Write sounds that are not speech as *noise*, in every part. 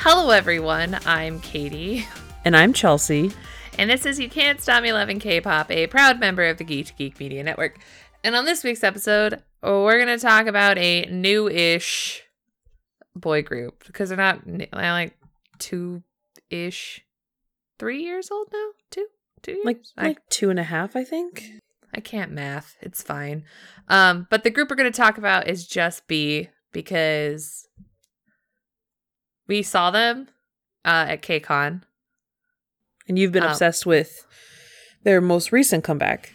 Hello, everyone. I'm Katie, And I'm Chelsea. and this is You Can't Stop Me Loving K-pop, a proud member of the Geek to Geek Media Network. And on this week's episode, we're gonna talk about a new-ish boy group because they're not like two-ish, three years old now. Two, two years. Like I- like two and a half, I think. I can't math. It's fine. Um, but the group we're going to talk about is JustB because we saw them uh, at KCON. And you've been Um, obsessed with their most recent comeback.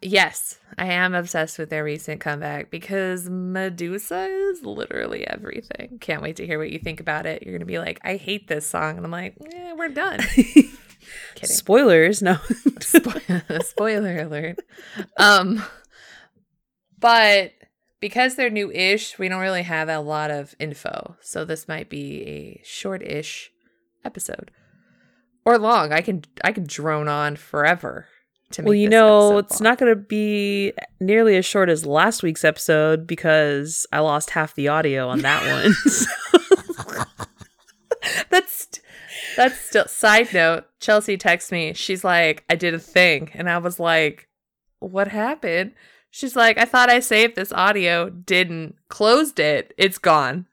Yes, I am obsessed with their recent comeback because Medusa is literally everything. Can't wait to hear what you think about it. You're going to be like, I hate this song. And I'm like, eh, we're done. *laughs* Kidding. Spoilers, no. Spo- *laughs* spoiler alert. Um, but because they're new-ish, we don't really have a lot of info. So this might be a short-ish episode or long. I can I can drone on forever. To well, you know, it's long. not going to be nearly as short as last week's episode because I lost half the audio on that *laughs* one. *laughs* So- That's that's still side note. Chelsea texts me. She's like, I did a thing, and I was like, What happened? She's like, I thought I saved this audio, didn't closed it. It's gone.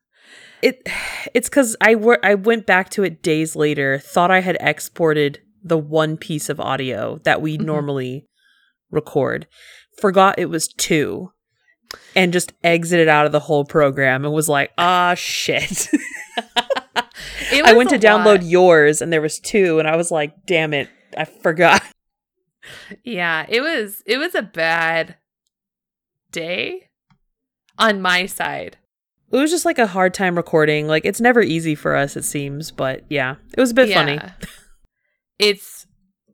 it *sighs* it's because I wor- I went back to it days later, thought I had exported the one piece of audio that we Mhm. normally record, forgot it was two, and just exited out of the whole program and was like, ah, shit. *laughs* It I went to download lot. yours and there was two, and I was like, damn it, I forgot. Yeah, it was it was a bad day on my side. It was just like a hard time recording. Like it's never easy for us, it seems, but yeah, it was a bit funny. *laughs* It's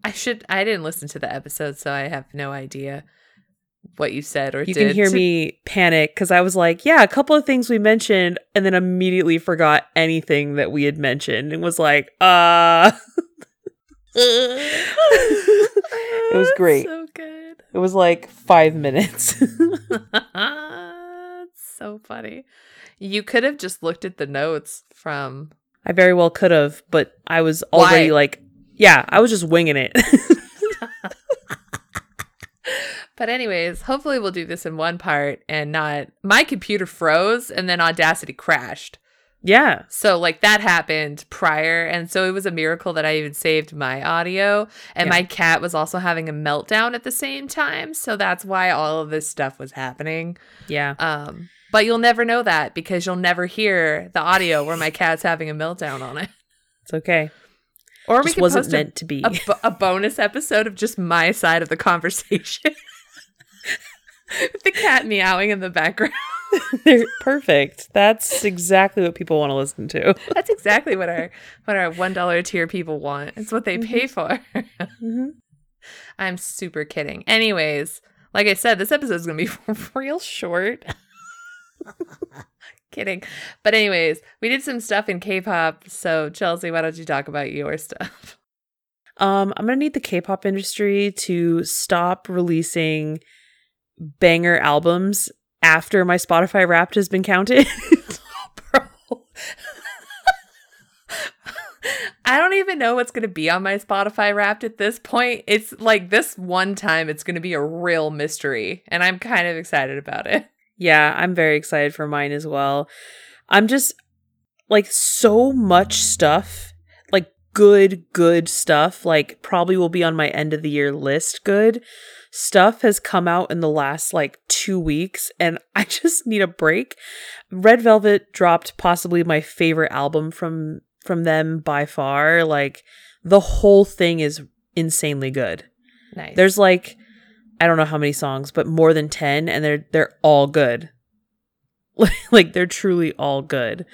I should I didn't listen to the episode, so I have no idea what you said or You can hear to- me panic because I was like, yeah, a couple of things we mentioned, and then immediately forgot anything that we had mentioned and was like, uh *laughs* *laughs* it was great. So good. it was like five minutes. *laughs* so funny. You could have just looked at the notes from I very well could have, but I was already Why? like, yeah, I was just winging it. *laughs* But anyways, hopefully we'll do this in one part and not my computer froze and then Audacity crashed. Yeah. So like that happened prior and so it was a miracle that I even saved my audio and Yeah. my cat was also having a meltdown at the same time, so that's why all of this stuff was happening. Yeah. Um but you'll never know that because you'll never hear the audio where my cat's having a meltdown on it. It's okay. Or we Just could wasn't post a, meant to be. a, a bonus episode of just my side of the conversation. *laughs* With the cat meowing in the background. *laughs* They're perfect. That's exactly what people want to listen to. *laughs* That's exactly what our what our one dollar tier people want. It's what they pay for. *laughs* Mhm. I'm super kidding. Anyways, like I said, this episode is gonna be real short. kidding. But anyways, we did some stuff in K-pop. So Chelsea, why don't you talk about your stuff? Um, I'm gonna need the K-pop industry to stop releasing banger albums after my Spotify Wrapped has been counted. *laughs* I don't even know what's going to be on my Spotify wrapped at this point. It's like this one time it's going to be a real mystery, and I'm kind of excited about it. yeah, I'm very excited for mine as well. I'm just like so much stuff, like good, good stuff, like probably will be on my end of the year list. Good stuff has come out in the last like two weeks, and *laughs* I just need a break. Red Velvet dropped possibly my favorite album from from them by far. Like the whole thing is insanely good. Nice. There's like I don't know how many songs, but more than 10 and they're they're all good. *laughs* like they're truly all good.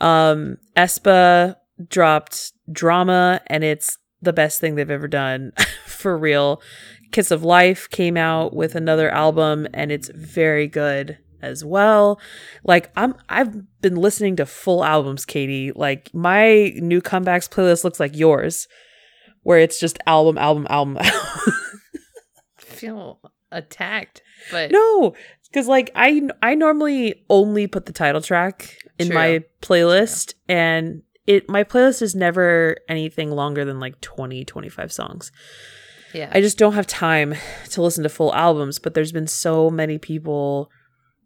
Um aespa dropped Drama and it's the best thing they've ever done *laughs* for real. Kiss of Life came out with another album and it's very good as well. Like I'm I've been listening to full albums, Katie. Like my new comebacks playlist looks like yours where it's just album album album. *laughs* feel attacked, but no, cuz like I I normally only put the title track in True. my playlist and it my playlist is never anything longer than like 20 25 songs. Yeah. I just don't have time to listen to full albums, but there's been so many people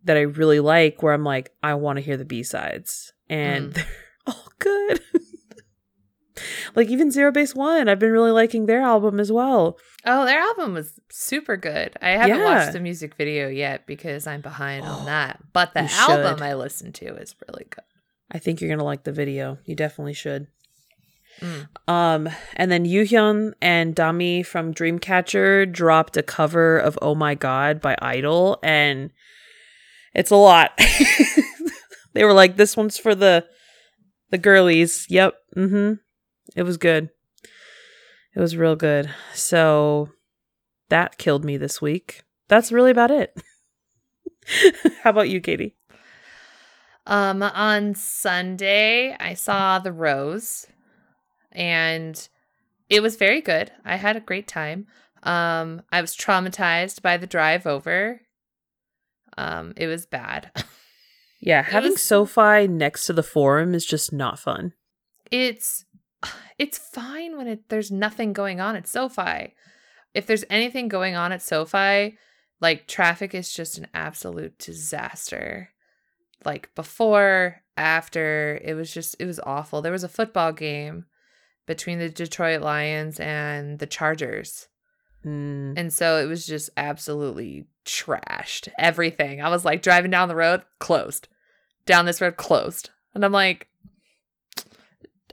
that I really like where I'm like, I want to hear the B sides. And Mm. they're *laughs* all good. like even Zero Base One, I've been really liking their album as well. oh, their album was super good. I haven't Yeah. watched the music video yet because I'm behind on that. But the album should. I listened to is really good. I think you're gonna like the video. You definitely should. Mm. Um, and then Yuhyun and Dami from Dreamcatcher dropped a cover of "Oh My God" by Idol, and it's a lot. *laughs* they were like, "This one's for the the girlies." Yep. Mm-hmm. It was good. It was real good. So that killed me this week. That's really about it. *laughs* How about you, Katie? Um, on Sunday, I saw The Rose, and it was very good. I had a great time. Um, I was traumatized by the drive over. Um, it was bad. *laughs* Yeah, having was- SoFi next to the forum is just not fun. it's it's fine when it there's nothing going on at SoFi. If there's anything going on at SoFi, like traffic is just an absolute disaster. Like before, after, it was just it was awful. There was a football game between the Detroit Lions and the Chargers. Mm. And so it was just absolutely trashed. Everything. I was like driving down the road, closed. Down this road, closed. And I'm like,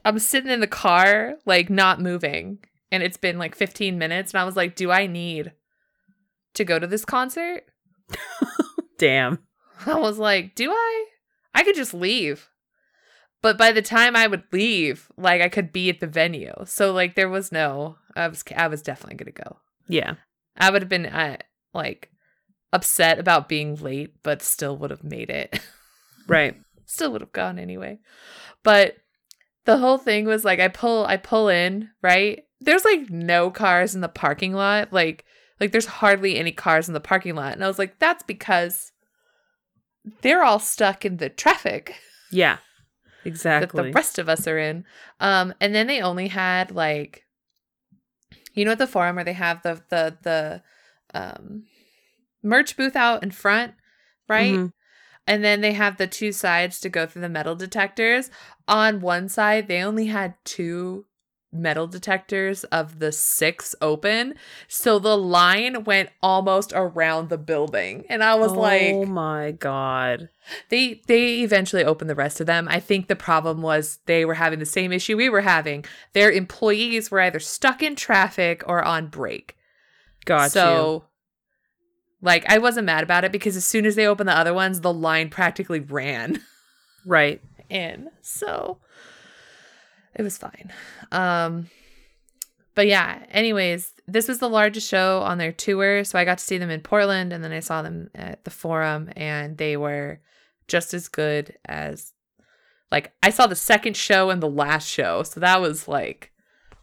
I'm sitting in the car, like not moving. And it's been like 15 minutes. And I was like, do I need to go to this concert? *laughs* Damn. I was like, do I? I could just leave. But by the time I would leave, like I could be at the venue. So like there was no I was I was definitely going to go. Yeah. I would have been uh, like upset about being late, but still would have made it. *laughs* Right. still would have gone anyway. But the whole thing was like I pull I pull in, right? There's like no cars in the parking lot. Like like there's hardly any cars in the parking lot. And I was like that's because they're all stuck in the traffic Yeah. That Exactly. the rest of us are in. Um, and then they only had like, you know, at the forum where they have the the the um merch booth out in front, right? Mhm. And then they have the two sides to go through the metal detectors. On one side, they only had two metal detectors of the six open. So the line went almost around the building. And I was like, oh my god. they they eventually opened the rest of them. I think the problem was they were having the same issue we were having. Their employees were either stuck in traffic or on break. Got so like I wasn't mad about it because as soon as they opened the other ones, the line practically ran. Right. *laughs* in. So it was fine. Um but yeah, anyways, this was the largest show on their tour, so I got to see them in Portland and then I saw them at the Forum and they were just as good as like I saw the second show and the last show, so that was like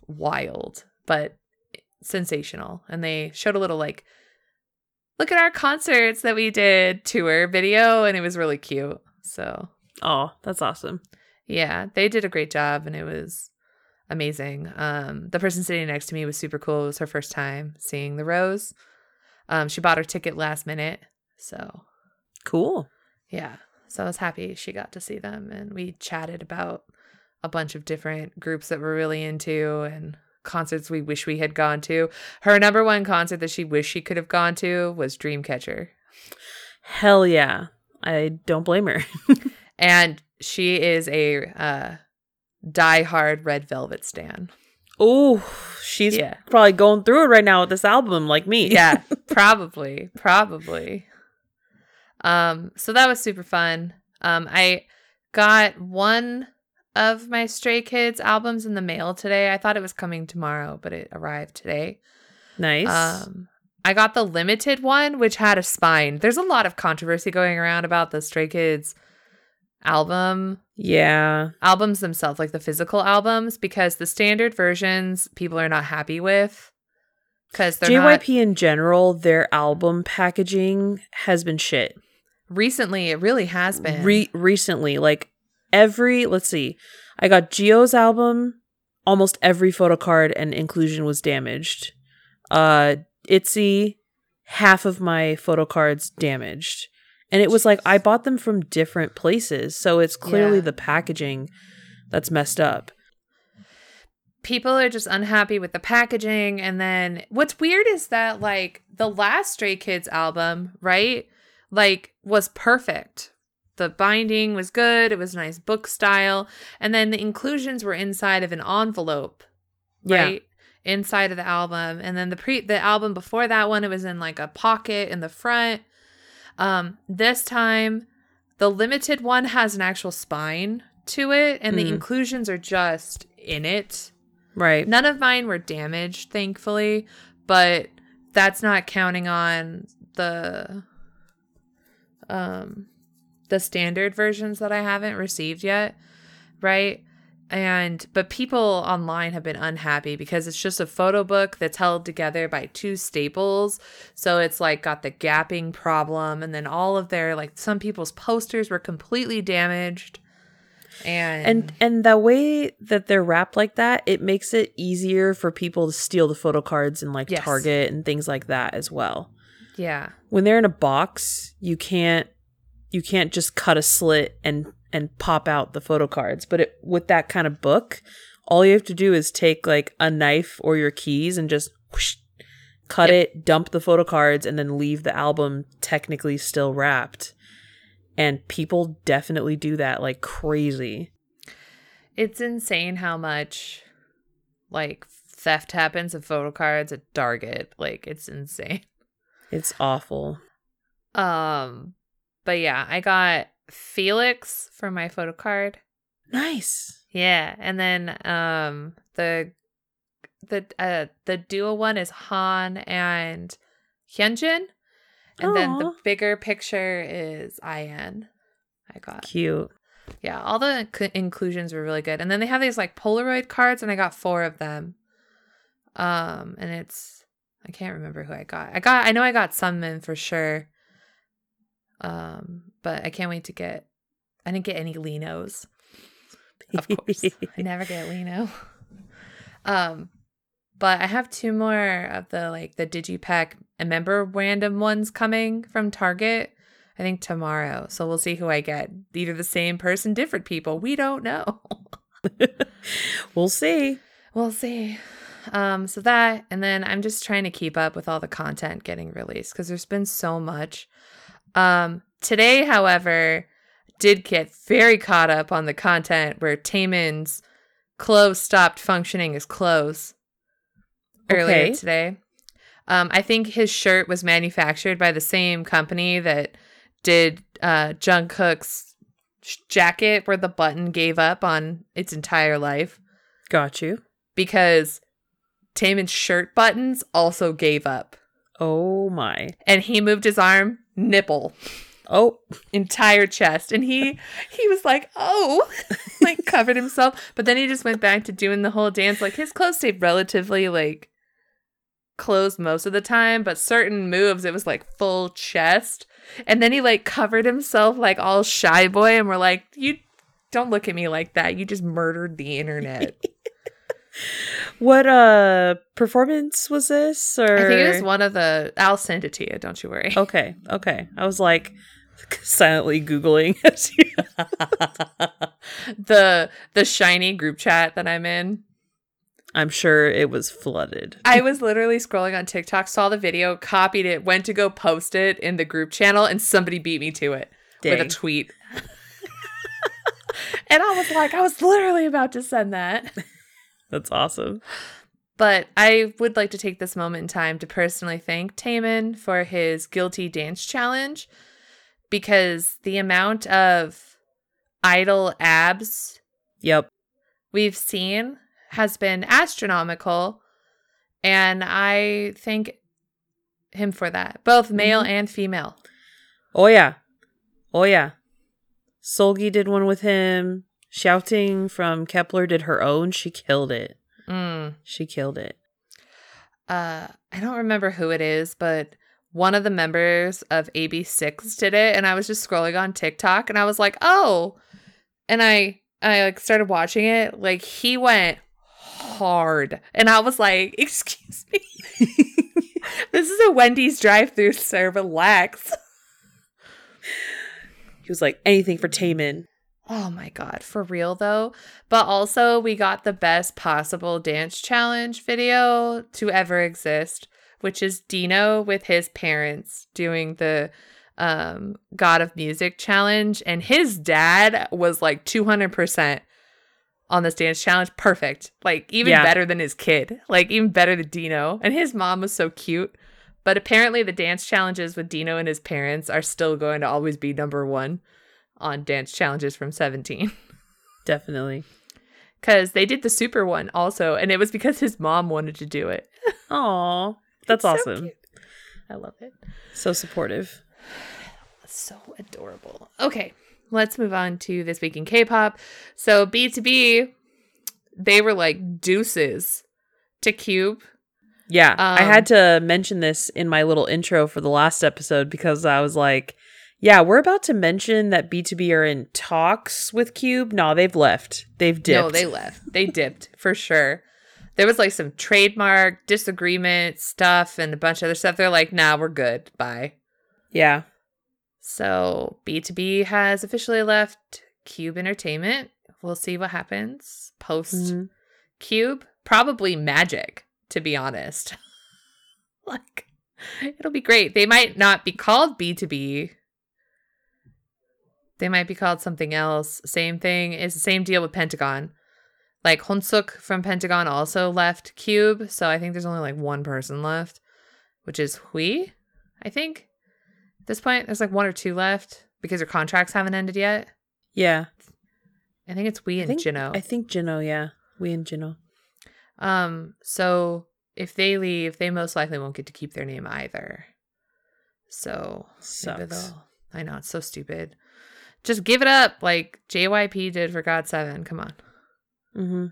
wild, but sensational. And they showed a little like look at our concerts that we did tour video and it was really cute. So Oh, that's awesome. Yeah, they did a great job and it was amazing. Um, the person sitting next to me was super cool. It was her first time seeing the Rose. Um, she bought her ticket last minute. So Cool. yeah. So I was happy she got to see them and we chatted about a bunch of different groups that we're really into and concerts we wish we had gone to. Her number one concert that she wished she could have gone to was Dreamcatcher. Hell yeah. I don't blame her. *laughs* And she is a uh die-hard Red Velvet stan. oh, she's Yeah. probably going through it right now with this album, like me. yeah *laughs* probably probably um so that was super fun um i got one of my stray kids albums in the mail today i thought it was coming tomorrow but it arrived today nice. um i got the limited one which had a spine there's a lot of controversy going around about the stray kids album yeah. albums themselves like the physical albums because the standard versions people are not happy with because they're not JYP in general, their album packaging has been shit. recently it really has been Re- recently, like every let's see, I got Geo's album. Almost every photo card and inclusion was damaged. Uh, Itzy, half of my photo cards damaged. And it was like I bought them from different places, so it's clearly Yeah. the packaging that's messed up. people are just unhappy with the packaging and then what's weird is that like the last stray kids album right like was perfect the binding was good it was nice book style and then the inclusions were inside of an envelope Yeah. right inside of the album and then the pre the album before that one it was in like a pocket in the front um this time the limited one has an actual spine to it and the Mm. inclusions are just in it Right. None of mine were damaged, thankfully, but that's not counting on the um the standard versions that I haven't received yet, right? And but people online have been unhappy because it's just a photo book that's held together by two staples. So it's like got the gapping problem and then all of their like some people's posters were completely damaged. And and and the way that they're wrapped like that it makes it easier for people to steal the photo cards and like Yes. target and things like that as well yeah. when they're in a box you can't you can't just cut a slit and and pop out the photo cards but it, with that kind of book all you have to do is take like a knife or your keys and just whoosh, cut it dump the photo cards and then leave the album technically still wrapped and people definitely do that like crazy It's insane how much like theft happens of photo cards at Target. Like it's insane. It's awful. Um but yeah, I got Felix for my photo card. Nice. Yeah, and then um the the uh the duo one is Han and Hyunjin. And then the bigger picture is IN. I got. Cute. Yeah, all the inc- inclusions were really good. And then they have these like Polaroid cards and I got 4 of them. Um and it's I can't remember who I got. I got I know I got Seungmin for sure. Um but I can't wait to get I didn't get any Lee Knows. Of course. I *laughs* never get Lee Know. Um but I have two more of the like the digipack and member random ones coming from Target. I think tomorrow. So we'll see who I get. Either the same person, different people. We don't know. *laughs* we'll see. We'll see. Um, so that, and then I'm just trying to keep up with all the content getting released because there's been so much. Um, today, however, did get very caught up on the content where Taemin's clothes stopped functioning as clothes earlier Okay. today. Um, I think his shirt was manufactured by the same company that did uh, Jungkook's sh- jacket, where the button gave up on its entire life Got you. because Taemin's shirt buttons also gave up. Oh my. And he moved his arm, nipple, Oh, entire chest. And he he was like, oh, *laughs* like covered himself. But then he just went back to doing the whole dance. Like his clothes stayed relatively like closed most of the time, but certain moves it was like full chest. And then he like covered himself like all shy boy, and we're like, you don't look at me like that. You just murdered the internet. *laughs* what uh performance was this? Or I think it was one of the. I'll send it to you. Don't you worry. Okay, okay. I was like silently googling. *laughs* the the shiny group chat that I'm in. I'm sure it was flooded. I *laughs* was literally scrolling on TikTok, saw the video, copied it, went to go post it in the group channel, and somebody beat me to it with a tweet. *laughs* and I was like, I was literally about to send that. That's awesome. But I would like to take this moment in time to personally thank Taemin for his guilty dance challenge because the amount of idle abs Yep. we've seen has been astronomical. And I thank him for that, both male Mhm. and female. Oh yeah. Oh yeah. Seulgi did one with him. Xiaoting from Kep1er did her own. She killed it. Mm. She killed it. Uh, I don't remember who it is, but one of the members of AB6IX did it. And I was just scrolling on TikTok and I was like, oh. And I I like started watching it, like he went hard. And I was like, *laughs* excuse me. *laughs* this is a Wendy's drive through, sir. Relax. He was like, anything for Taemin. Oh my god, for real though. But also we got the best possible dance challenge video to ever exist, which is Dino with his parents doing the um God of Music challenge and his dad was like 200% on this dance challenge. Perfect. Like even Yeah. better than his kid. Like even better than Dino. And his mom was so cute. But apparently the dance challenges with Dino and his parents are still going to always be number 1 on dance challenges from 17 *laughs* Definitely. because they did the super one also and it was because his mom wanted to do it *laughs* Aw. That's so awesome. cute. i love it So supportive. *sighs* so adorable okay let's move on to this week in k-pop so BTOB they were like deuces to cube Yeah. I Um, had to mention this in my little intro for the last episode because I was like, yeah, we're about to mention that BTOB are in talks with Cube. No, they've left. They've dipped. no they left they dipped for sure there was like some trademark disagreement stuff and a bunch of other stuff they're like nah we're good bye yeah. So BTOB has officially left Cube Entertainment. We'll see what happens post Mhm. Cube. Probably Magic, to be honest. *laughs* like, it'll be great. They might not be called BTOB. They might be called something else. Same thing. It's the same deal with Pentagon. Like Hongseok from Pentagon also left Cube, so I think there's only like one person left, which is Hui, I think. At this point, there's like one or two left because their contracts haven't ended yet. Yeah. I think it's Hui I and think, Jino. I think Jino, yeah. We and Jino. Um, so if they leave, they most likely won't get to keep their name either. So Sucks. I know it's so stupid. Just give it up, like JYP did for GOT7. Come on. Mm-hmm.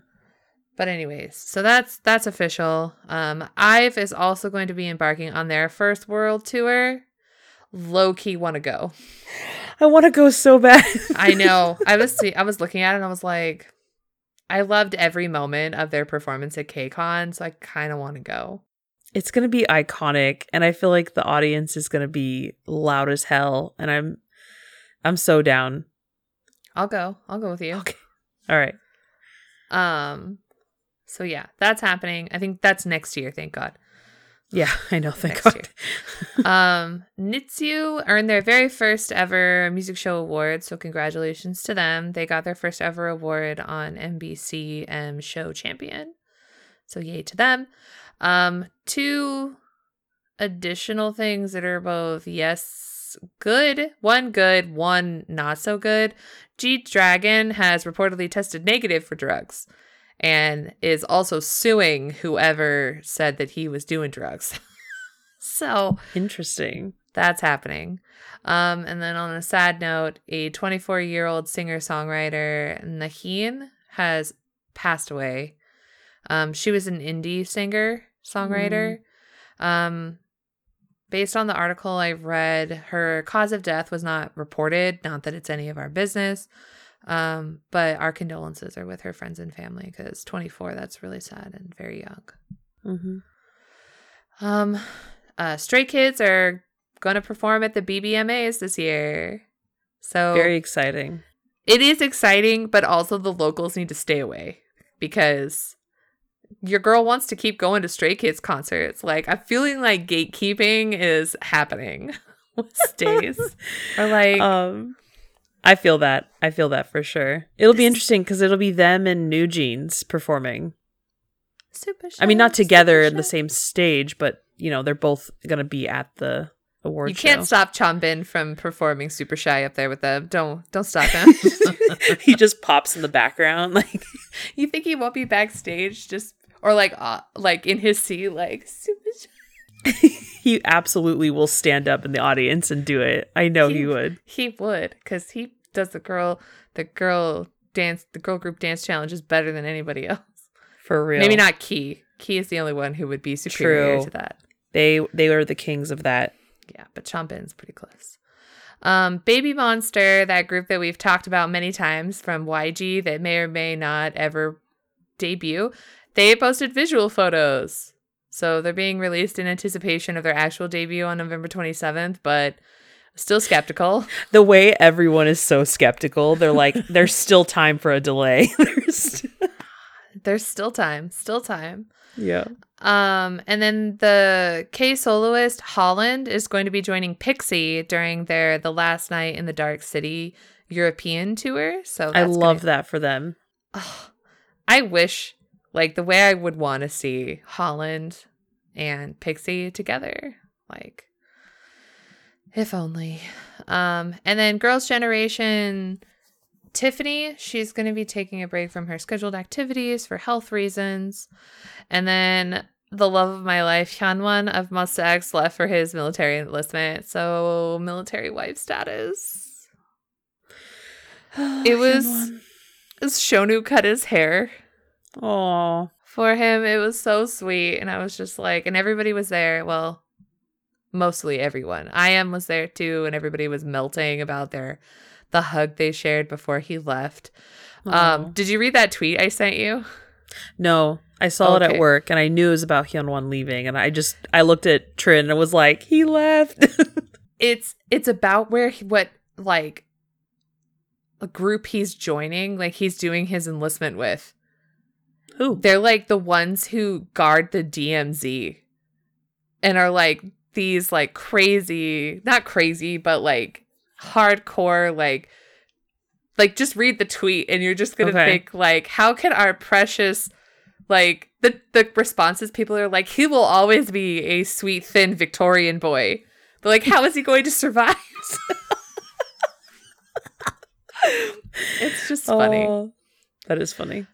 But anyways, so that's that's official. Um, IVE is also going to be embarking on their first world tour. Low key want to go. I want to go so bad. *laughs* I know. I was *laughs* see- I was looking at it and I was like, I loved every moment of their performance at KCON, so I kind of want to go. it's going to be iconic and I feel like the audience is going to be loud as hell and I'm I'm so down. I'll go. I'll go with you. Okay. All right. Um, so yeah, that's happening. I think that's next year. Thank God. Yeah, *laughs* I know. Thank Next God. um, Nitsu earned their very first ever music show award, so congratulations to them. They got their first ever award on MBC M Show Champion. So yay to them. Um, two additional things that are both yes good, one good, one not so good. G Dragon has reportedly tested negative for drugs and is also suing whoever said that he was doing drugs. *laughs* so Interesting. that's happening. Um, and then on a sad note, a 24 year old singer songwriter, Naheen, has passed away. Um, she was an indie singer songwriter. Um, based on the article I read, her cause of death was not reported. Not that it's any of our business. Um, but our condolences are with her friends and family because 24, that's really sad and very young. Mm-hmm. Um, uh, Stray Kids are going to perform at the BBMAs this year. So Very exciting. it is exciting, but also the locals need to stay away because your girl wants to keep going to Stray Kids concerts. Like, I'm feeling like gatekeeping is happening *laughs* with stays. *laughs* or like, Um, I feel that. I feel that for sure. It'll be interesting because it'll be them and New Jeans performing. super shy. I mean, not together in the same stage, but you know they're both gonna be at the award You show. can't stop Changbin from performing Super Shy up there with them. Don't don't stop him. *laughs* he just pops in the background, like you think he won't be backstage just or like uh, like in his seat like *laughs* Super he absolutely will stand up in the audience and do it. I know he, He- would. He would, because he does the girl the girl dance the girl group dance challenges better than anybody else. For real. Maybe not Key. Key is the only one who would be superior True. to that. They they are the kings of that. Yeah, but Changbin's pretty close. Um, Baby Monster, that group that we've talked about many times from YG that may or may not ever debut, they posted visual photos. So they're being released in anticipation of their actual debut on November 27th, but still skeptical. *laughs* The way everyone is so skeptical, they're like, there's *laughs* still time for a delay. *laughs* There's- There's still time, still time. yeah. Um, and then the K soloist Holland is going to be joining PIXY during their The Last Night in the Dark City European tour. So I love gonna- that for them. Ugh. *sighs* I wish, like, the way I would want to see Holland and PIXY together. Like, if only. Um, and then Girls' Generation, Tiffany, she's going to be taking a break from her scheduled activities for health reasons. And then the love of my life, Hyungwon of Monsta X, left for his military enlistment. So, military wife status. *sighs* It was- Shonu cut his hair Oh, for him. It was so sweet. And I was just like, and everybody was there. Well, mostly everyone. I am was there too, and everybody was melting about their the hug they shared before he left. Um, did you read that tweet I sent you? no, I saw it at work, and I knew it was about Hyungwon leaving, and I just I looked at Trin and was like, he left. *laughs* It's it's about where he, what like a group he's joining, like he's doing his enlistment with. Who? They're like the ones who guard the DMZ and are like these like crazy, not crazy, but like hardcore, like, like just read the tweet and you're just gonna Okay. think like, how can our precious, like the the responses people are like, he will always be a sweet, thin Victorian boy, but like, how is he going to survive? *laughs* *laughs* it's just funny. Oh, that is funny.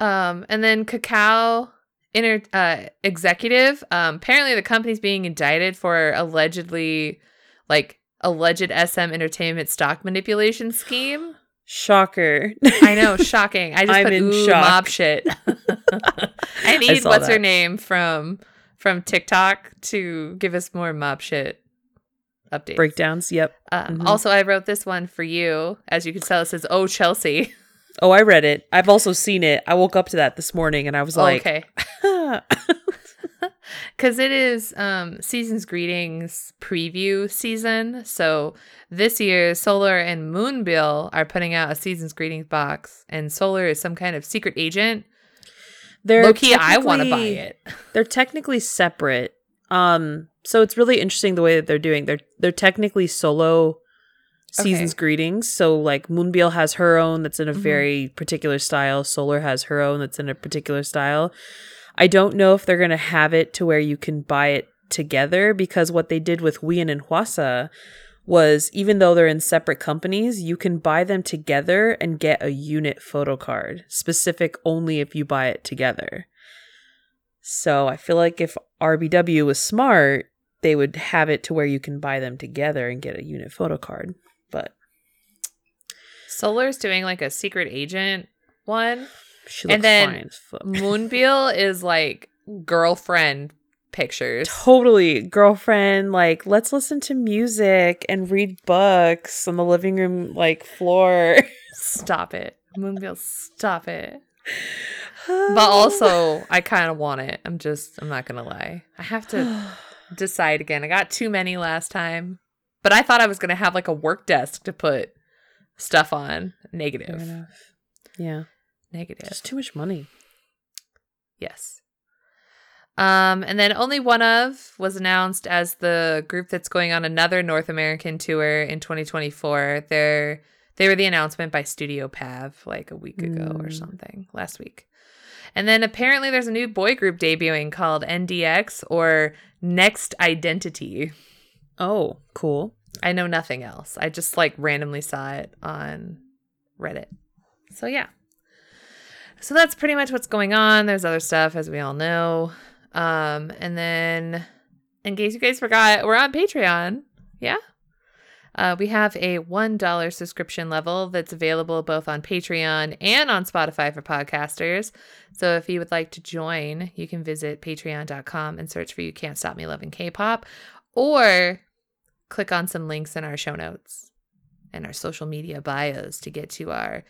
Um, and then Kakao inter uh, executive. Um, apparently the company's being indicted for allegedly, like alleged SM Entertainment stock manipulation scheme. *gasps* Shocker. I know, shocking. I just I'm put ooh shock." mob shit. *laughs* I need saw what's her name from from TikTok to give us more mob shit updates. Breakdowns. Yep. Um, Mhm. Also, I wrote this one for you. As you can tell, it says "Oh Chelsea." *laughs* Oh, I read it. I've also seen it. I woke up to that this morning, and I was like, okay. *laughs* *laughs* because it is um season's greetings preview season so this year solar and moonbyul are putting out a season's greetings box and solar is some kind of secret agent they're low-key i want to buy it *laughs* They're technically separate. Um, so it's really interesting the way that they're doing. They're they're technically solo seasons Okay. greetings. So like Moonbyul has her own that's in a Mhm. very particular style. Solar has her own that's in a particular style. I don't know if they're gonna have it to where you can buy it together because what they did with Wheein and Hwasa was even though they're in separate companies, you can buy them together and get a unit photo card, specific only if you buy it together. So I feel like if RBW was smart, they would have it to where you can buy them together and get a unit photo card. But solar's doing like a secret agent one she looks And then- fine as fuck. moonbyul *laughs* is like girlfriend pictures Totally, girlfriend. Like, let's listen to music and read books on the living room like floor. *laughs* stop it moonbyul stop it *sighs* but also i kind of want it i'm just i'm not gonna lie i have to *sighs* decide again. I got too many last time, but I thought I was going to have like a work desk to put stuff on. Negative. Yeah, Negative. just too much money. Yes. Um, and then only one of was announced as the group that's going on another North American tour in 2024. They're they were the announcement by Studio Pav like a week ago or Mm. something last week. And then apparently there's a new boy group debuting called NDX or Next Identity. Oh, cool. I know nothing else. I just like randomly saw it on Reddit. So yeah. So that's pretty much what's going on. There's other stuff as we all know. Um and then in case you guys forgot, we're on Patreon. Yeah. Uh, we have a $1 subscription level that's available both on Patreon and on Spotify for podcasters. So if you would like to join, you can visit patreon.com and search for You Can't Stop Me Loving K pop or click on some links in our show notes and our social media bios to get to our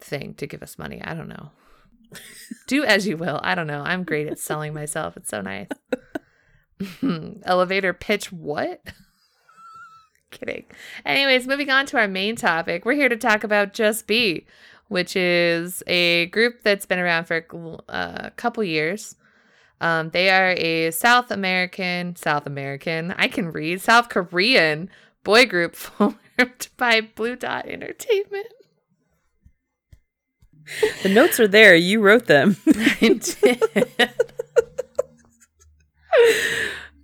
thing to give us money. I don't know. *laughs* Do as you will. I don't know. I'm great at selling myself. It's so nice. *laughs* Elevator pitch what? *laughs* Kidding. Anyways, moving on to our main topic. We're here to talk about JustB, which is a group that's been around for a uh, couple years. Um, they are a South American, South American, I can read, South Korean boy group *laughs* formed by Blue Dot Entertainment. The notes are there. You wrote them. *laughs* I did. *laughs*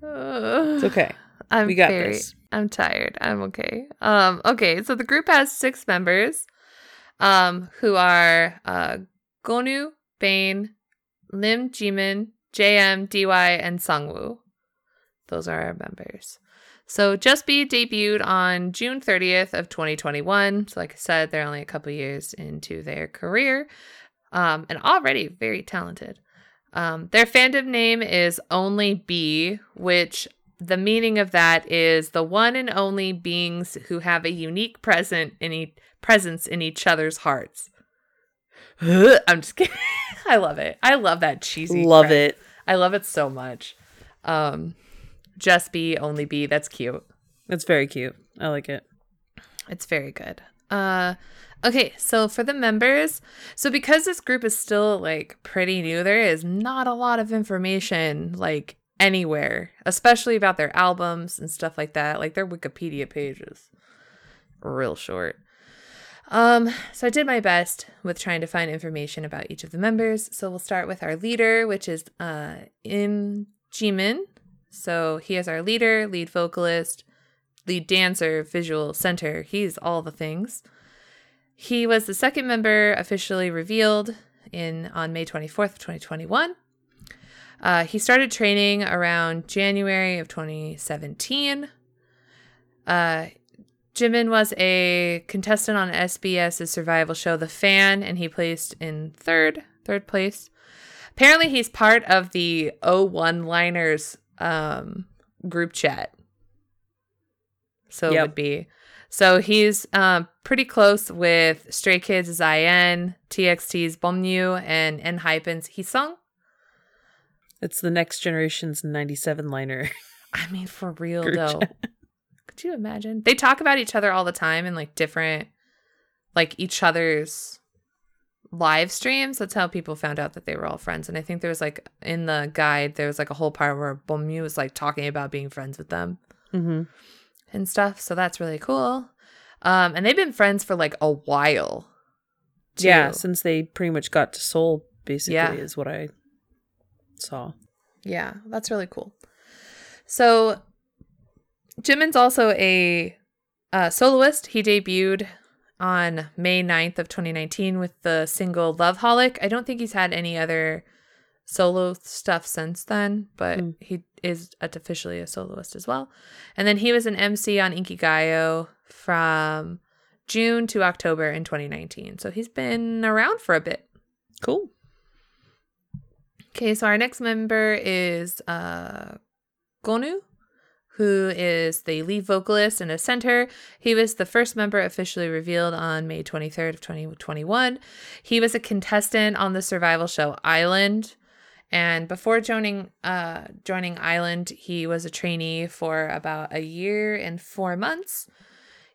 It's okay. I'm We got very, this. I'm tired. I'm okay. Um, okay, so the group has six members, um, who are uh Geonu, Bain, Lim Jimin, JM, DY, and Sangwoo. Those are our members. So JustB debuted on June 30th of 2021. So like I said, they're only a couple years into their career. Um, and already very talented. Um, their fandom name is Only B, which the meaning of that is the one and only beings who have a unique present in e- presence in each other's hearts. *laughs* I'm just kidding. *laughs* I love it. I love that cheesy. Love crap. it. I love it so much. Um, just be, only be. That's cute. It's very cute. I like it. It's very good. Uh okay, so for the members, so because this group is still like pretty new, there is not a lot of information like anywhere, especially about their albums and stuff like that. Like their Wikipedia pages. Real short. Um, so I did my best with trying to find information about each of the members. So we'll start with our leader, which is uh Im Jimin. So he is our leader, lead vocalist, lead dancer, visual center. He's all the things. He was the second member officially revealed in on May 24th, 2021. Uh, he started training around January of 2017. Uh, Jimin was a contestant on SBS's survival show The Fan, and he placed in third, third place. Apparently, he's part of the O1 liners um, group chat. So it would be. So he's um, pretty close with Stray Kids' IN, TXT's Beomgyu, and Enhypen's Heeseung. It's the next generation's 97 liner. I mean, for real Group though. Could you imagine? They talk about each other all the time in like different, like each other's live streams. That's how people found out that they were all friends. And I think there was like in the guide, there was like a whole part where Beomgyu was like talking about being friends with them mm-hmm. and stuff. So that's really cool. Um, and they've been friends for like a while. Yeah, since they pretty much got to Seoul, basically, Yeah. is what I saw. Yeah, that's really cool. So, Jimin's also a uh, soloist. He debuted on May 9th of 2019 with the single Love Holic. I don't think he's had any other solo stuff since then, but Mm. he is officially a soloist as well. And then he was an MC on Inkigayo from June to October in 2019. So he's been around for a bit. Cool. Okay, so our next member is uh Geonu, who is the lead vocalist and a center. He was the first member officially revealed on May 23rd of 2021. He was a contestant on the survival show I-LAND. And before joining uh joining I-LAND, he was a trainee for about a year and 4 months.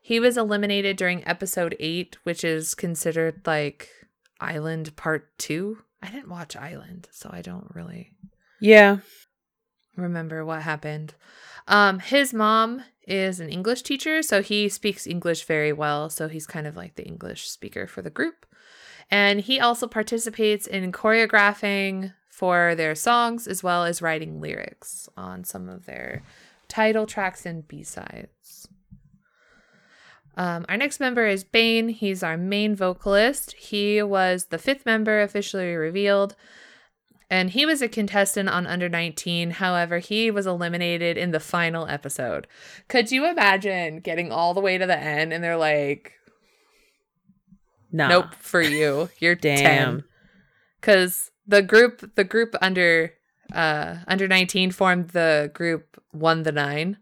He was eliminated during episode 8, which is considered like I-LAND part 2. I didn't watch I-LAND, so I don't really Yeah. Remember what happened. Um, his mom is an English teacher, so he speaks English very well. So he's kind of like the English speaker for the group. And he also participates in choreographing for their songs as well as writing lyrics on some of their title tracks and B sides. Um, our next member is Bain. He's our main vocalist. He was the fifth member officially revealed and he was a contestant on Under 19. However, he was eliminated in the final episode. Could you imagine getting all the way to the end and they're like, Nah. "Nope, for you. *laughs* You're Damn. Cuz the group the group under uh under 19 formed the group One the 9.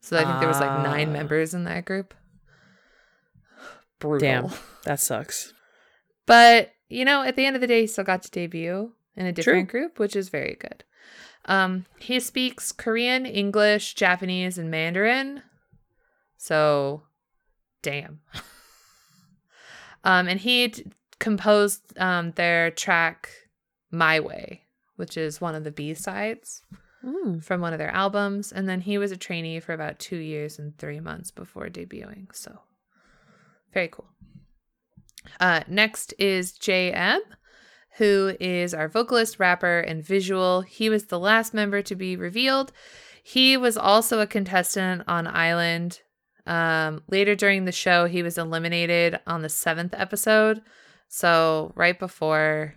So I think there was like 9 Ah. members in that group. *sighs* brutal. Damn. That *laughs* sucks. But, you know, at the end of the day, he still got to debut in a different group, which is very good. Um, he speaks Korean, English, Japanese, and Mandarin. So, damn. *laughs* um, and he t- composed um, their track My Way, which is one of the B sides Mm. from one of their albums. And then he was a trainee for about two years and three months before debuting. So, very cool. Uh, next is JM, who is our vocalist, rapper, and visual. He was the last member to be revealed. He was also a contestant on I-LAND. Um, later during the show, he was eliminated on the seventh episode. So, right before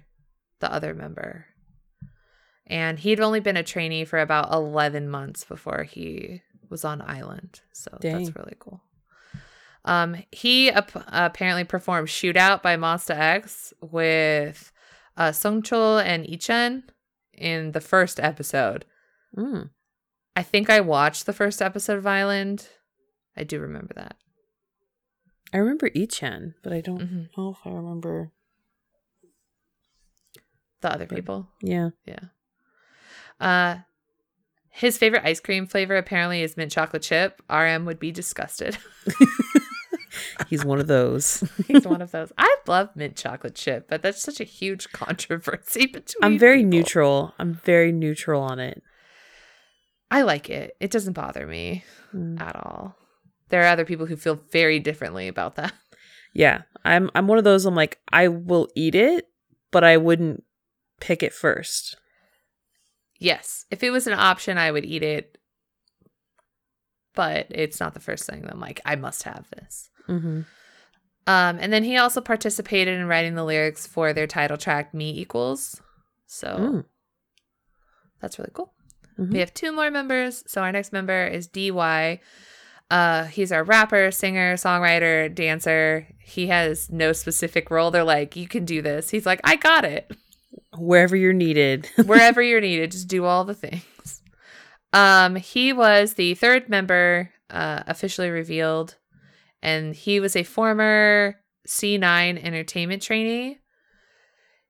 the other member. And he'd only been a trainee for about 11 months before he was on I-LAND. So, Dang. that's really cool. Um, he ap- apparently performed Shootout by Monsta X with uh, Songchul and Ichan in the first episode. Mm. I think I watched the first episode of I-LAND. I do remember that. I remember Ichan, but I don't hmm know if I remember. The other But- people. Yeah. Yeah. Uh, his favorite ice cream flavor apparently is mint chocolate chip. RM would be disgusted. *laughs* *laughs* He's one of those. *laughs* He's one of *laughs* those. I love mint chocolate chip, but that's such a huge *laughs* controversy between. I'm very people. neutral. I'm very neutral on it. I like it. It doesn't bother me Mm. at all. There are other people who feel very differently about that. Yeah, I'm I'm one of those I'm like I will eat it, but I wouldn't pick it first. Yes, if it was an option, I would eat it, but it's not the first thing that I'm like, I must have this. Mm-hmm. Um, and then he also participated in writing the lyrics for their title track, Me Equals. So Mm. that's really cool. Mhm. We have two more members. So our next member is DY. Uh, he's our rapper, singer, songwriter, dancer. He has no specific role. They're like, you can do this. He's like, I got it. Wherever you're needed. *laughs* Wherever you're needed, just do all the things. Um, he was the third member uh, officially revealed, and he was a former C9 entertainment trainee.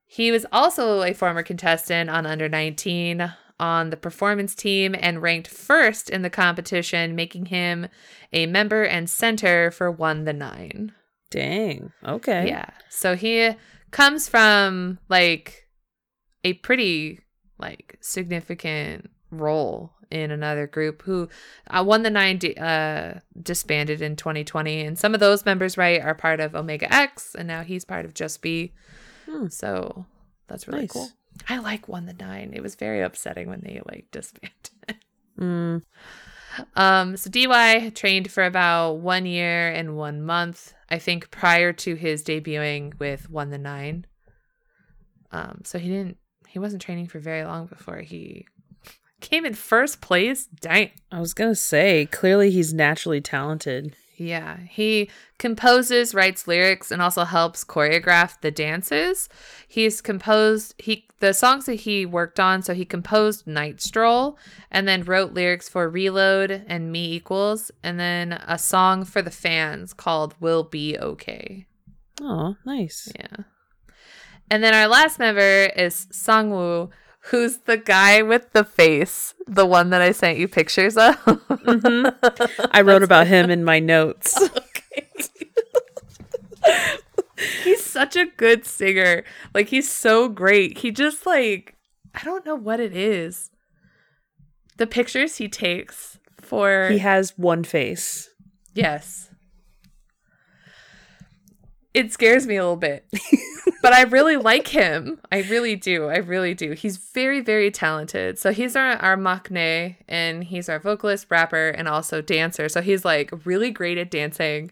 He was also a former contestant on Under 19 on the performance team and ranked first in the competition, making him a member and center for One the Nine. Dang. Okay. Yeah. So he comes from like a pretty like significant role in another group who uh, One the Nine di- uh, disbanded in 2020 and some of those members right are part of omega x and now he's part of JustB Hmm. so that's really Nice. cool i like one the nine it was very upsetting when they like disbanded *laughs* Mm. um, so DY trained for about one year and one month, I think, prior to his debuting with One the Nine. Um, so he didn't, he wasn't training for very long before he came in first place. Dang. I was gonna say, clearly he's naturally talented. Yeah, he composes, writes lyrics, and also helps choreograph the dances. He's composed he the songs that he worked on. So he composed "Night Stroll" and then wrote lyrics for "Reload" and "Me Equals," and then a song for the fans called "Will Be Okay." Oh, nice. Yeah, and then our last member is Sangwoo, who's the guy with the face, the one that I sent you pictures of. Mhm. *laughs* I wrote about him in my notes. *laughs* okay. *laughs* he's such a good singer. Like he's so great. He just like I don't know what it is. The pictures he takes for he has one face. yes. It scares me a little bit. but I really like him. I really do. I really do. He's very, very talented. So he's our, our maknae and he's our vocalist, rapper, and also dancer. So he's like really great at dancing,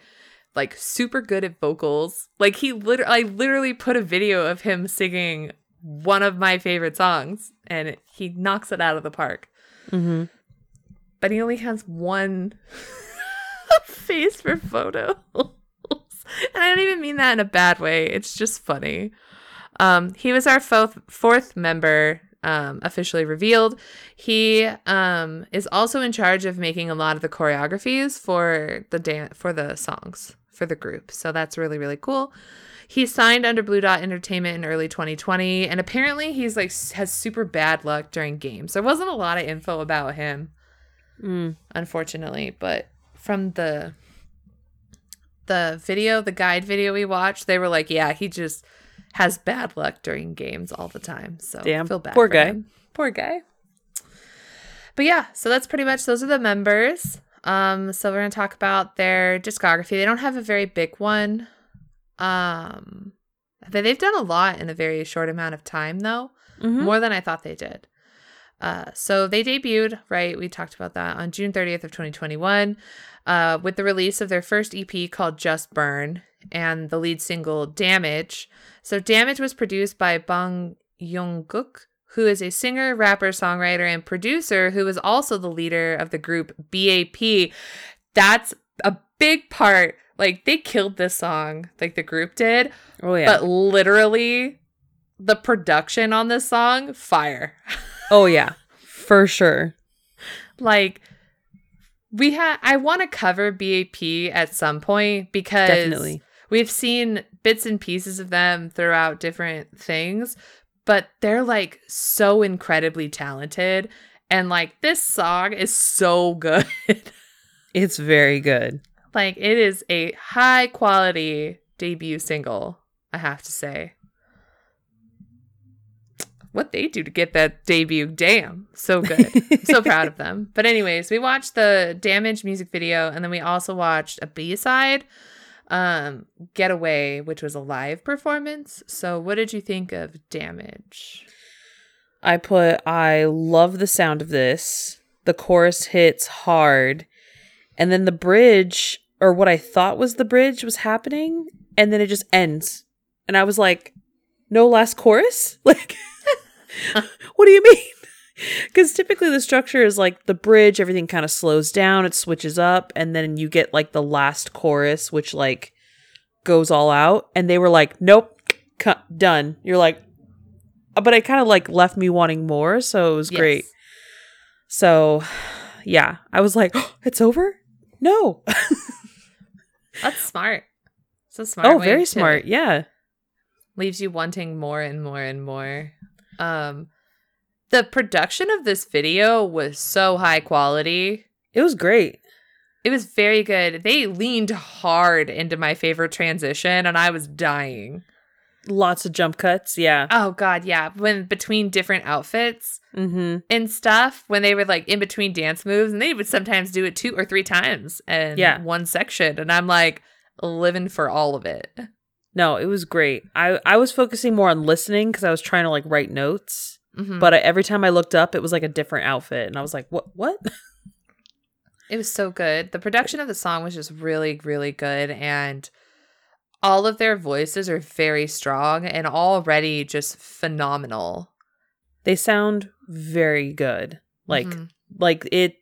like super good at vocals. Like he literally, I literally put a video of him singing one of my favorite songs and it, he knocks it out of the park. Mm-hmm. But he only has one *laughs* face for photos. And I don't even mean that in a bad way. It's just funny. Um, he was our fourth fourth member um, officially revealed. He um, is also in charge of making a lot of the choreographies for the dan- for the songs for the group. So that's really, really cool. He signed under Blue Dot Entertainment in early 2020, and apparently he's like has super bad luck during games. There wasn't a lot of info about him, Mm. unfortunately, but from the the video, the guide video we watched, they were like, yeah, he just has bad luck during games all the time. So Damn. Feel bad. Poor guy. him. Poor guy. But yeah, so that's pretty much those are the members. Um, so we're gonna talk about their discography. They don't have a very big one. Um, they- they've done a lot in a very short amount of time, though Mhm. more than I thought they did. Uh, so they debuted, right? We talked about that on June 30th of 2021, uh, with the release of their first EP called Just Burn and the lead single Damage. So Damage was produced by Bang Young-guk, who is a singer, rapper, songwriter, and producer who is also the leader of the group BAP. That's a big part. Like they killed this song, like the group did, Oh yeah. but literally the production on this song fire *laughs* oh yeah. For sure. like we have i want to cover bap at some point because Definitely. we've seen bits and pieces of them throughout different things but they're like so incredibly talented and like this song is so good *laughs* It's very good. like it is a high quality debut single i have to say what they do to get that debut damn so good I'm so proud of them *laughs* but anyways we watched the damage music video and then we also watched a b-side um getaway which was a live performance so what did you think of damage I put I love the sound of this. The chorus hits hard. And then the bridge or what I thought was the bridge was happening and then it just ends. And I was like, "No last chorus?" *laughs* Like what do you mean? *laughs* Cuz typically the structure is like the bridge everything kind of slows down, it switches up and then you get like the last chorus which like goes all out and they were like, "Nope, cu- done." You're like, uh, but it kind of like left me wanting more, so it was great. So, yeah, I was like, *gasps* it's over? No. *laughs* that's smart it's a smart oh, very smart. Yeah. Leaves you wanting more and more and more. Um the production of this video was so high quality. It was great. It was very good. They leaned hard into my favorite transition and I was dying. Lots of jump cuts. Yeah. Oh god, yeah. When between different outfits Mm-hmm. and stuff, when they were like in between dance moves, and they would sometimes do it two or three times in Yeah. one section. And I'm like living for all of it. No, it was great. I I was focusing more on listening because I was trying to like write notes, Mhm. but I, every time I looked up, it was like a different outfit, and I was like, what? What? It was so good. The production of the song was just really, really good. And all of their voices are very strong and already just phenomenal. they sound very good. Like Mhm. like it.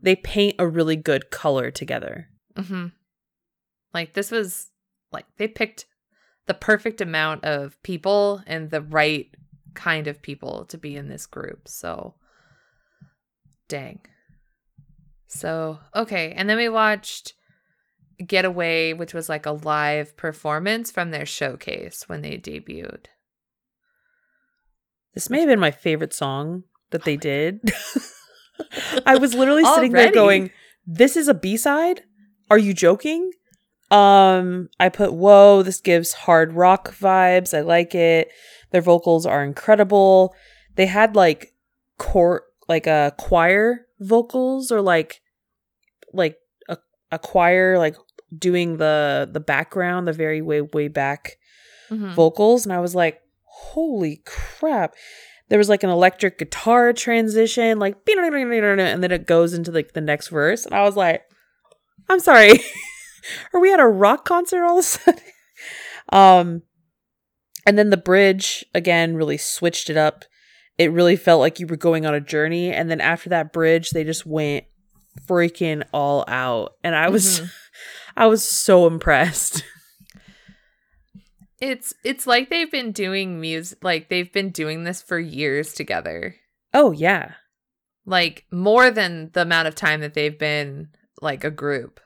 They paint a really good color together. Mhm. like this was like they picked the perfect amount of people and the right kind of people to be in this group. So, dang. So, okay. And then we watched Getaway, which was like a live performance from their showcase when they debuted. This may have been my favorite song that they oh did. *laughs* I was literally sitting there going, "This is a B-side? Are you joking?" Um, I put, "Whoa, this gives hard rock vibes. I like it. Their vocals are incredible. They had like court like a choir vocals or like like a, a choir like doing the the background, the very way way back Mhm. vocals and I was like, holy crap. There was like an electric guitar transition, like *laughs* and then it goes into like the next verse. And I was like, I'm sorry. *laughs* *laughs* Are we at a rock concert all of a sudden? *laughs* um and then the bridge again really switched it up. It really felt like you were going on a journey. And then after that bridge, they just went freaking all out. And I was Mhm. *laughs* I was so impressed. It's it's like they've been doing music like they've been doing this for years together. Oh yeah. Like more than the amount of time that they've been like a group.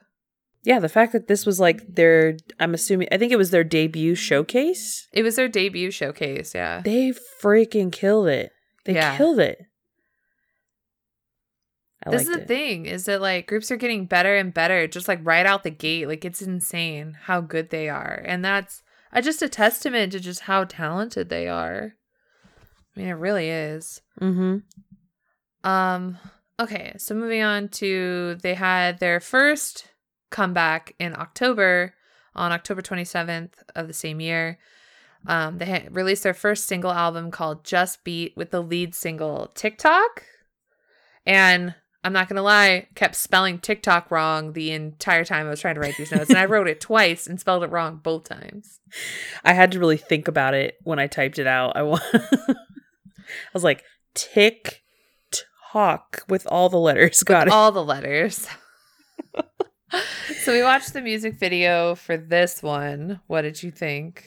Yeah, the fact that this was like their, I'm assuming, I think it was their debut showcase. It was their debut showcase, yeah. They freaking killed it. They Yeah. killed it. I this is the it. thing is that like groups are getting better and better just like right out the gate like it's insane how good they are and that's uh, just a testament to just how talented they are i mean it really is Mm-hmm. um okay so moving on to they had their first comeback in october on october 27th of the same year um, they had released their first single album called just beat with the lead single tiktok and I'm not gonna lie, kept spelling TikTok wrong the entire time I was trying to write these notes, and I wrote it twice and spelled it wrong both times. *laughs* I had to really think about it when I typed it out. I *laughs* was like, tick tock with all the letters. Got it. All the letters. So we watched the music video for this one. What did you think?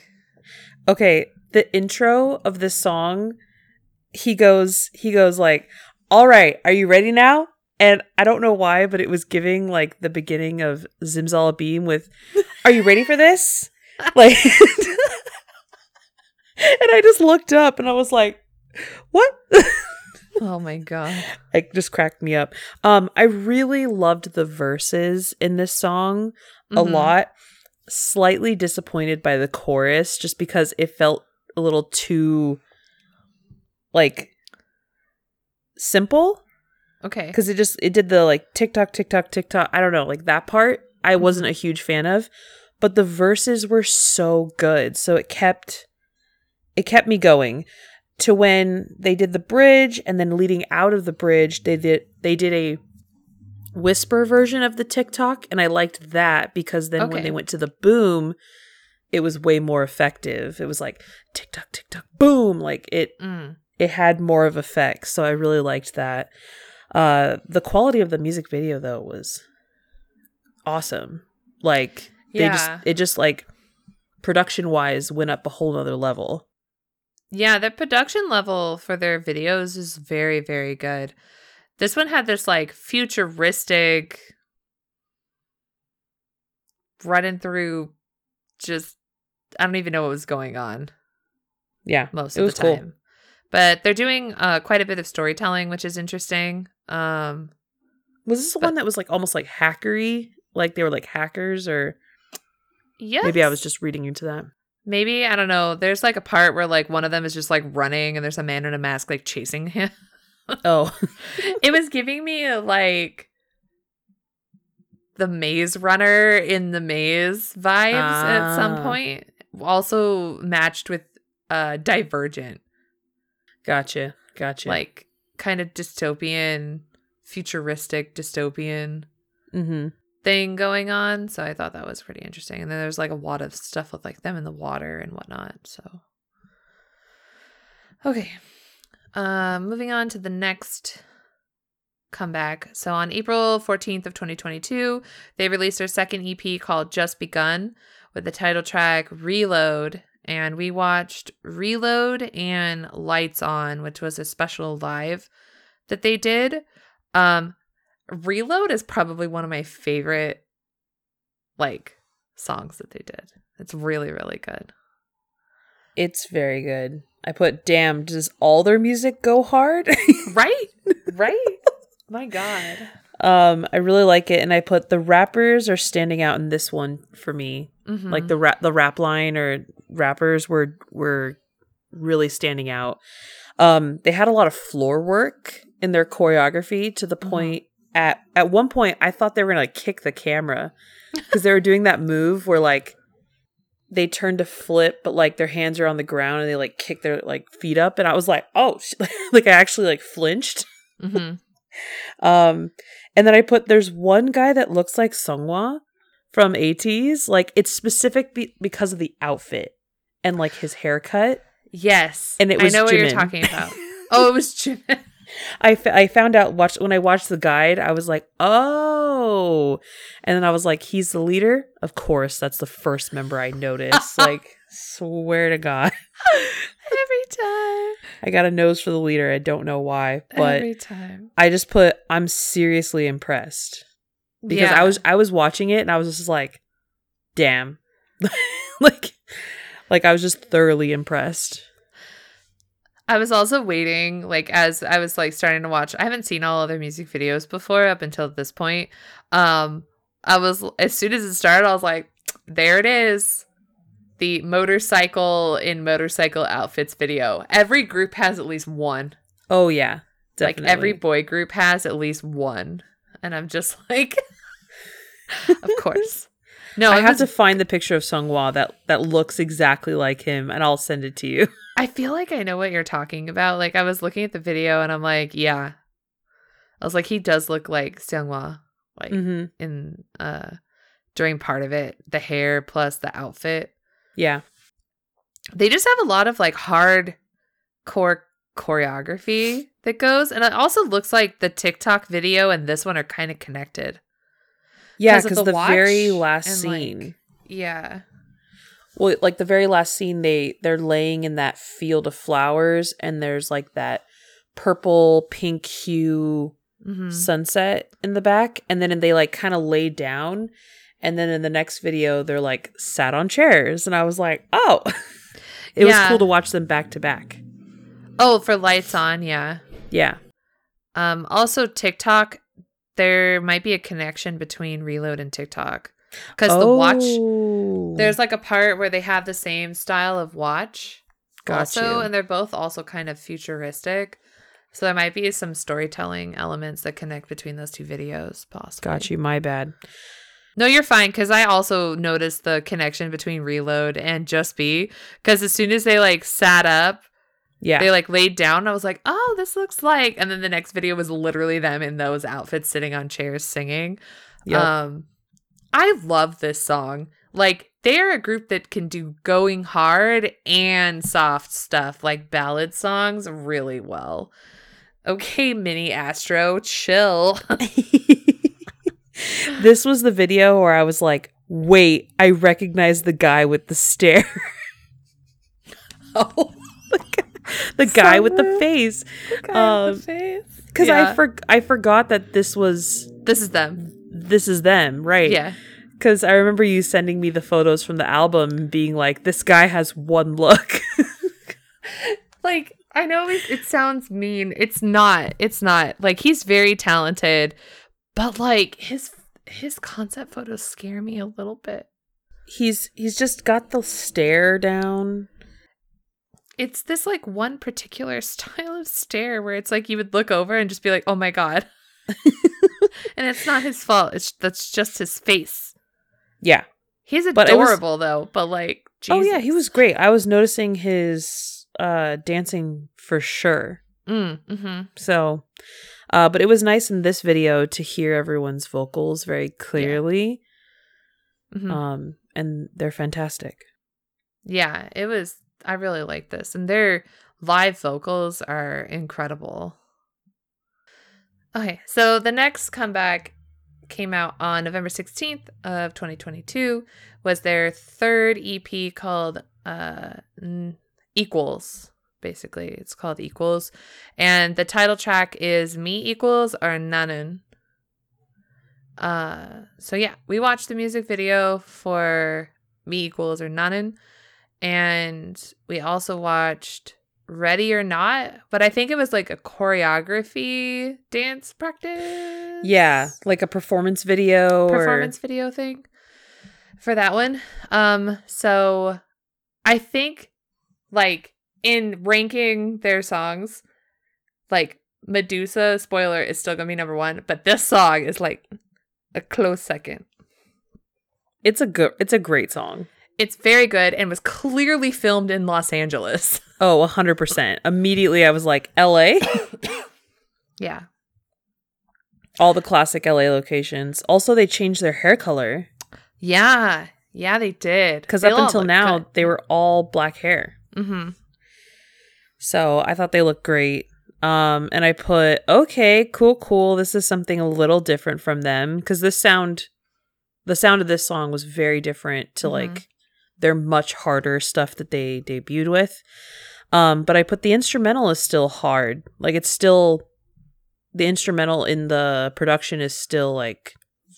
okay the intro of this song he goes he goes like all right are you ready now and i don't know why but it was giving like the beginning of zimzalabim with are you ready for this *laughs* like *laughs* and i just looked up and i was like what *laughs* Oh my god. it just cracked me up um i really loved the verses in this song a Mhm. lot. Slightly disappointed by the chorus just because it felt a little too like simple Okay. because it just it did the like tick tock tick tock tick tock. I don't know, like that part I wasn't a huge fan of, but the verses were so good. So it kept it kept me going to when they did the bridge and then leading out of the bridge they did they did a whisper version of the TikTok and I liked that because then when they went to the boom it was way more effective. It was like tick tock boom like it Mm. it had more of effects so i really liked that uh the quality of the music video though was awesome like they Yeah. just it just like production wise went up a whole nother level Yeah, the production level for their videos is very, very good. This one had this like futuristic running through just I don't even know what was going on yeah most it of was the cool time. But they're doing uh, quite a bit of storytelling, which is interesting. Um, was this the But- one that was like almost like hackery like they were like hackers or yes, maybe i was just reading into that maybe I don't know. There's like a part where like one of them is just like running, and there's a man in a mask like chasing him. *laughs* oh it was giving me like the maze runner in the maze vibes at some Ah. point also matched with uh divergent gotcha gotcha like kind of dystopian futuristic dystopian mm-hmm thing going on so i thought that was pretty interesting. And then there's like a lot of stuff with like them in the water and whatnot so. Okay um moving on to the next comeback. So on april 14th of 2022 they released their second ep called just begun with the title track reload. And we watched reload and lights on which was a special live that they did. Um Reload is probably one of my favorite like songs that they did. It's really really good. it's very good i put damn does all their music go hard *laughs* Right? right? My god. Um, I really like it, and I put the rappers are standing out in this one for me. Mhm. Like the rap, the rap line or rappers were were really standing out. Um, they had a lot of floor work in their choreography to the Mhm. point at at one point I thought they were gonna like, kick the camera because they were doing that move where like they turn to flip, but like their hands are on the ground and they like kick their like feet up, and I was like, oh, *laughs* like I actually like flinched. Mhm. *laughs* Um, and then I put there's one guy that looks like Seonghwa from ATEEZ. Like it's specific be- because of the outfit and like his haircut. Yes. And it was I know what you're talking about. *laughs* oh, it was Jimin. I, f- I found out watch when I watched the guide. I was like, oh, and then I was like, he's the leader. Of course, that's the first member I noticed. *laughs* like, swear to God, *laughs* Every time. I got a nose for the leader. I don't know why, but Every time. I just put I'm seriously impressed. because Yeah. I was I was watching it and I was just like, damn, *laughs* like like I was just thoroughly impressed. I was also waiting, like as I was like starting to watch. I haven't seen all other music videos before up until this point. Um, I was as soon as it started, I was like, "There it is, the motorcycle in motorcycle outfits video." Every group has at least one. Oh yeah, definitely. Like every boy group has at least one, and I'm just *laughs* like, of course. No, I have was- to find the picture of Seonghwa that that looks exactly like him, and I'll send it to you. *laughs* I feel like I know what you're talking about. Like I was looking at the video and I'm like, yeah. I was like, he does look like Seonghwa, like hmm in uh during part of it, the hair plus the outfit. Yeah, They just have a lot of like hard core choreography that goes, and it also looks like the TikTok video and this one are kind of connected. Yeah, because the the, very last and, like- scene, Yeah. well, like the very last scene, they they're laying in that field of flowers, and there's like that purple pink hue hmm sunset in the back and then they like kind of lay down and then in the next video they're like sat on chairs and i was like oh. *laughs* It was cool to watch them back to back. Oh, for lights on, yeah. yeah. Um, also TikTok, there might be a connection between Reload and TikTok because the watch. Oh. There's like a part where they have the same style of watch, Got also, you. and they're both also kind of futuristic. So there might be some storytelling elements that connect between those two videos, possibly. got you my bad No, you're fine because I also noticed the connection between Reload and Just Be because as soon as they like sat up yeah they like laid down. I was like, oh, this looks like. And then the next video was literally them in those outfits sitting on chairs singing. Yep. Um, I love this song. Like they're a group that can do going hard and soft stuff, like ballad songs, really well. Okay, Mini Astro, chill. *laughs* this was the video where i was like wait i recognize the guy with the stare *laughs* *laughs* oh, the guy *laughs* with the Summer. face guy with Um, the face. because Yeah. i for- i forgot that this was This is them. this is them right Yeah. Because I remember you sending me the photos from the album being like, this guy has one look. *laughs* like I know it, it sounds mean. It's not. It's not. Like he's very talented, but like his his concept photos scare me a little bit. he's he's just got the stare down. It's this like one particular *laughs* style of stare where it's like you would look over and just be like, "Oh my god." *laughs* *laughs* and it's not his fault. It's that's just his face. Yeah. He's But was- adorable though, but like Oh yeah, he was great. I was noticing his uh dancing for sure. Mm, hmm So uh but it was nice in this video to hear everyone's vocals very clearly. hmm Um and they're fantastic. Yeah, it was. I really like this, and their live vocals are incredible. Okay, so the next comeback came out on November sixteenth of twenty twenty two. Was their third EP called uh, Equals. Basically, it's called Equals, and the title track is "Me Equals" or "Nanun." Uh, so yeah, we watched the music video for "Me Equals" or "Nanun." And we also watched Ready or Not, but I think it was like a choreography dance practice. Yeah, like a performance video performance video thing for that one. Um so I think like in ranking their songs like Medusa spoiler is still going to be number 1, but this song is like a close second. it's a good it's a great song. It's very good and was clearly filmed in Los Angeles. *laughs* Oh, 100%. Immediately I was like, LA? yeah. all the classic LA locations. Also, they changed their hair color Yeah, yeah, they did. because up until now good. they were all black hair. Mm-hmm. So I thought they looked great. Um, and I put okay, cool, cool. This is something a little different from them because this sound, the sound of this song was very different to Mhm. like their much harder stuff that they debuted with. Um, but I put the instrumental is still hard. Like it's still the instrumental in the production is still like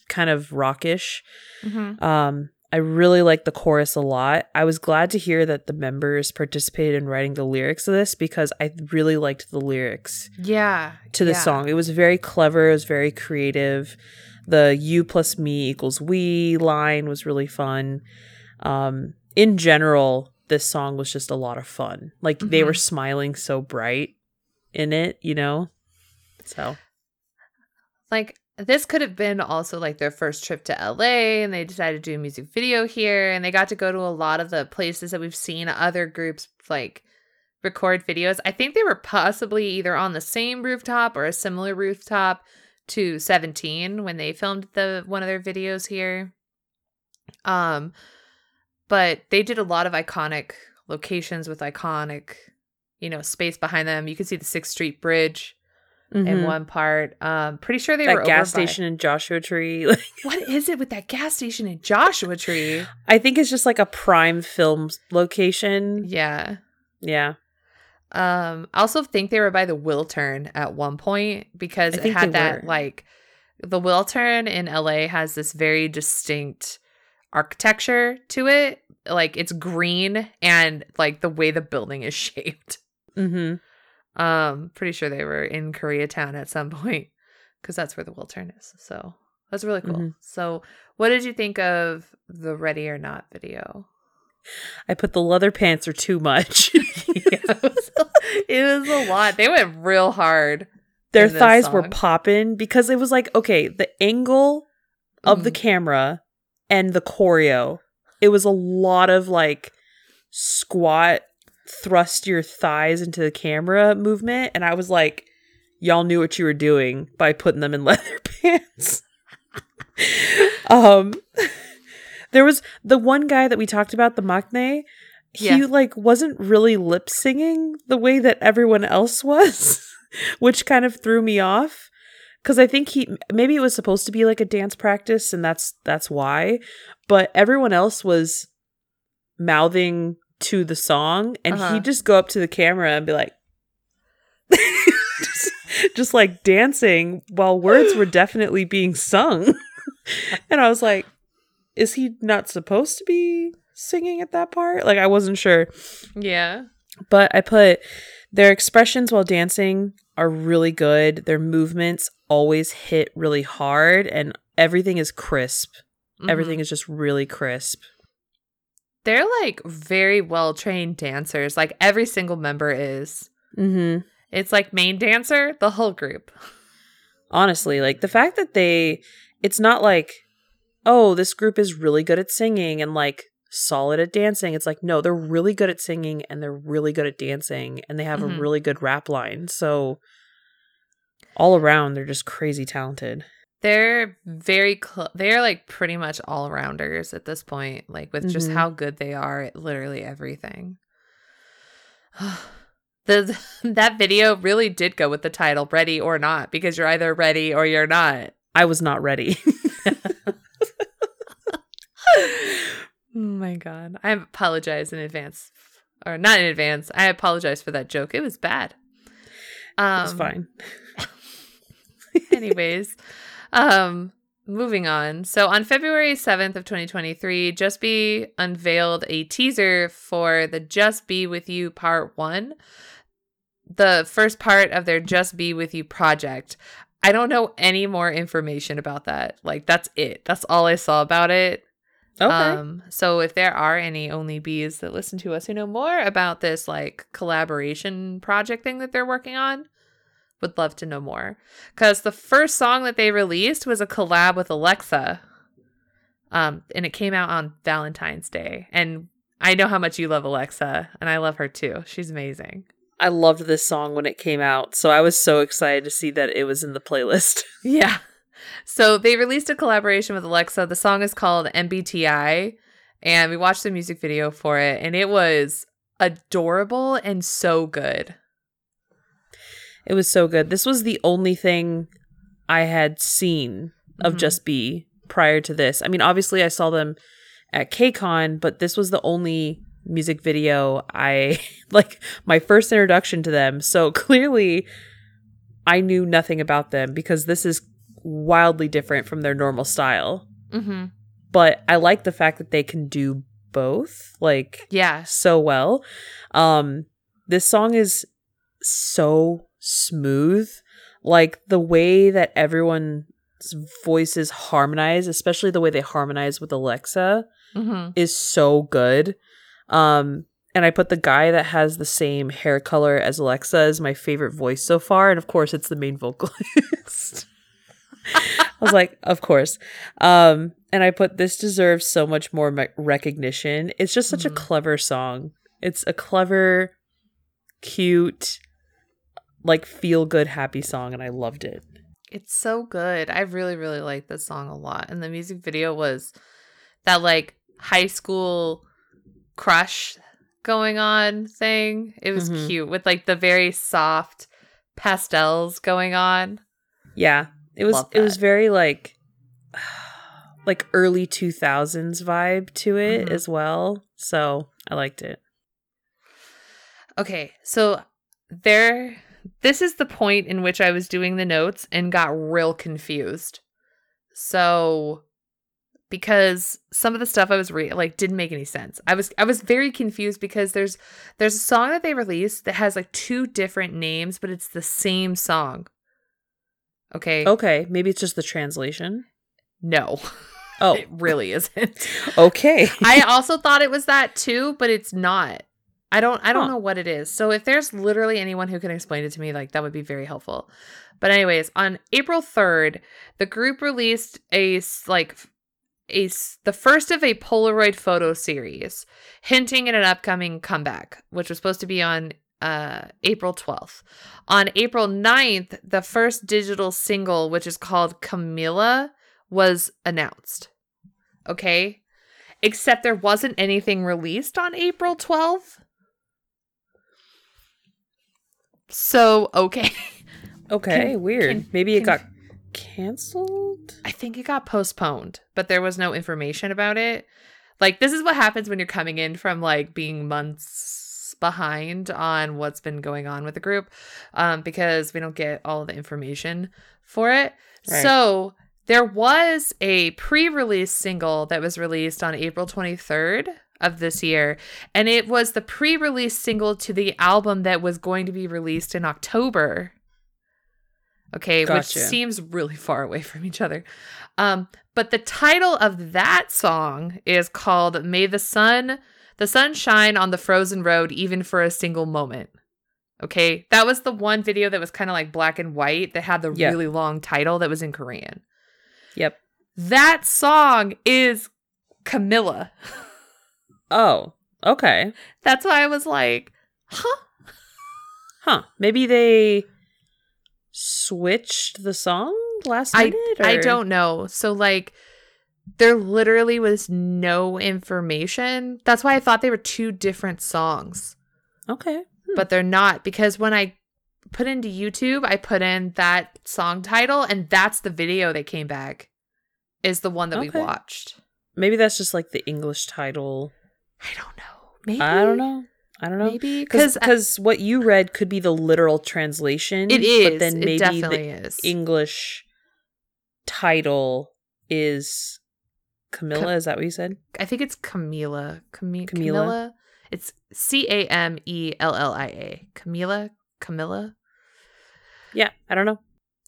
kind of rockish. Mhm. Um, I really like the chorus a lot. I was glad to hear that the members participated in writing the lyrics of this because I really liked the lyrics Yeah. to the yeah. song. It was very clever, it was very creative. The you plus me equals we line was really fun. Um, in general, this song was just a lot of fun. Like they Mhm. were smiling so bright in it, you know? So, like this could have been also like their first trip to LA and they decided to do a music video here and they got to go to a lot of the places that we've seen other groups like record videos. I think they were possibly either on the same rooftop or a similar rooftop to 17 when they filmed the one of their videos here. Um but they did a lot of iconic locations with iconic you know space behind them. You can see the 6th Street Bridge in mhm. one part. Um, pretty sure they that were gas over by- station in Joshua Tree. *laughs* What is it with that gas station in Joshua Tree? I think it's just like a prime film location. Yeah. Yeah. Um, I also think they were by the Wiltern at one point because it had that were. like the Wiltern in LA has this very distinct architecture to it. Like it's green and like the way the building is *laughs* shaped. Mm-hmm. Um, pretty sure they were in Koreatown at some point because that's where the Wiltern is. So that's really cool. Mhm. So, what did you think of the Ready or Not video? I put the leather pants are too much. *laughs* it, was, it was a lot. They went real hard. Their thighs were popping because it was like, okay, the angle of the Mhm. camera and the choreo, it was a lot of like squat, thrust your thighs into the camera movement. And I was like, y'all knew what you were doing by putting them in *laughs* leather pants. *laughs* um, *laughs* there was the one guy that we talked about, the Maknae. He Yeah. like wasn't really lip singing the way that everyone else was, which kind of threw me off. Cause I think he maybe it was supposed to be like a dance practice, and that's that's why. But everyone else was mouthing to the song, and Uh-huh. he'd just go up to the camera and be like, *laughs* just, just like dancing while words were definitely being sung. *laughs* and I was like, is he not supposed to be singing at that part? Like, I wasn't sure. Yeah. But I put their expressions while dancing are really good. Their movements always hit really hard, and everything is crisp. Mhm. Everything is just really crisp. They're like very well trained dancers. Like every single member is. Mm-hmm. It's like main dancer, the whole group. honestly like the fact that they it's not like oh this group is really good at singing and like solid at dancing it's like no they're really good at singing and they're really good at dancing and they have Mhm. a really good rap line so all around they're just crazy talented They're very cl- they're like pretty much all rounders at this point, like with just Mhm. how good they are at literally everything. *sighs* the *laughs* that video really did go with the title "Ready or Not" because you're either ready or you're not. i was not ready *laughs* *laughs* oh my god. I apologize in advance. Or not in advance. I apologize for that joke. It was bad. Um it's fine *laughs* anyways, um moving on. So on February 7th of 2023, JustB unveiled a teaser for the JustB With You Part 1. The first part of their JustB With You project. I don't know any more information about that. Like that's it. That's all I saw about it. okay Um, so if there are any only bees that listen to us who know more about this like collaboration project thing that they're working on, would love to know more. Because the first song that they released was a collab with Alexa. Um, and it came out on Valentine's Day. And I know how much you love Alexa, and I love her too. She's amazing. i loved this song when it came out so i was so excited to see that it was in the playlist *laughs* Yeah. So they released a collaboration with Alexa. The song is called MBTI, and we watched the music video for it, and it was adorable and so good. It was so good this was the only thing i had seen of Mhm. JustB prior to this. I mean, obviously I saw them at KCON, but this was the only music video I *laughs* like my first introduction to them. So *laughs* clearly I knew nothing about them because this is wildly different from their normal style. Mm-hmm. But I like the fact that they can do both like Yeah. so well. Um this song is so smooth. Like the way that everyone's voices harmonize, especially the way they harmonize with Alexa Mm-hmm. is so good. Um, and I put the guy that has the same hair color as Alexa as my favorite voice so far, and of course, it's the main vocalist. *laughs* I was like, of course. Um, and I put this deserves so much more me- recognition. It's just such Mhm. a clever song. It's a clever, cute, like feel good, happy song, and I loved it. It's so good. I really, really like this song a lot. And the music video was that like high school crush going on thing. It was Mhm. cute with like the very soft pastels going on. Yeah, it was. It was very like, *sighs* like early two thousands vibe to it Mhm. as well. So I liked it. Okay, so there this is the point in which I was doing the notes and got real confused. So because some of the stuff I was reading like didn't make any sense. I was I was very confused because there's there's a song that they released that has like two different names but it's the same song. Okay? Okay, maybe it's just the translation. No. Oh, *laughs* It really isn't. okay. *laughs* I also thought it was that too, but it's not. I don't I don't Huh. know what it is. So if there's literally anyone who can explain it to me, like that would be very helpful. But anyways, on April 3rd, the group released a like a the first of a Polaroid photo series hinting at an upcoming comeback, which was supposed to be on uh April 12th. On April 9th, the first digital single, which is called Camilla, was announced. Okay? Except there wasn't anything released on April 12th. So, okay. *laughs* Okay, Can- weird. can- maybe it got canceled. I think it got postponed, but there was no information about it. Like this is what happens when you're coming in from like being months behind on what's been going on with the group um because we don't get all the information for it. Right. So, there was a pre-release single that was released on April 23rd of this year and it was the pre-release single to the album that was going to be released in October. Okay, which seems really far away from each other. Um, but the title of that song is called May the Sun the Sun Shine on the Frozen Road even for a single moment. Okay, that was the one video that was kind of like black and white that had the Yeah. really long title that was in Korean. Yep. That song is Camilla. *laughs* Oh, okay. That's why I was like, huh? Huh. Maybe they switched the song last I minute. I or- don't know. So like there literally was no information. That's why I thought they were two different songs. Okay. Hmm. But they're not because when I put into YouTube, I put in that song title and that's the video that came back is the one that we watched. Maybe that's just like the English title. I don't know. Maybe I don't know. I don't know. Maybe Because because what you read could be the literal translation. it is. But then maybe the is. English title is Camilla. Ca- is that what you said? I think it's Camila. Cami- Camila? Camilla. It's C A M E L L I A. Camila. Camilla. Yeah. I don't know.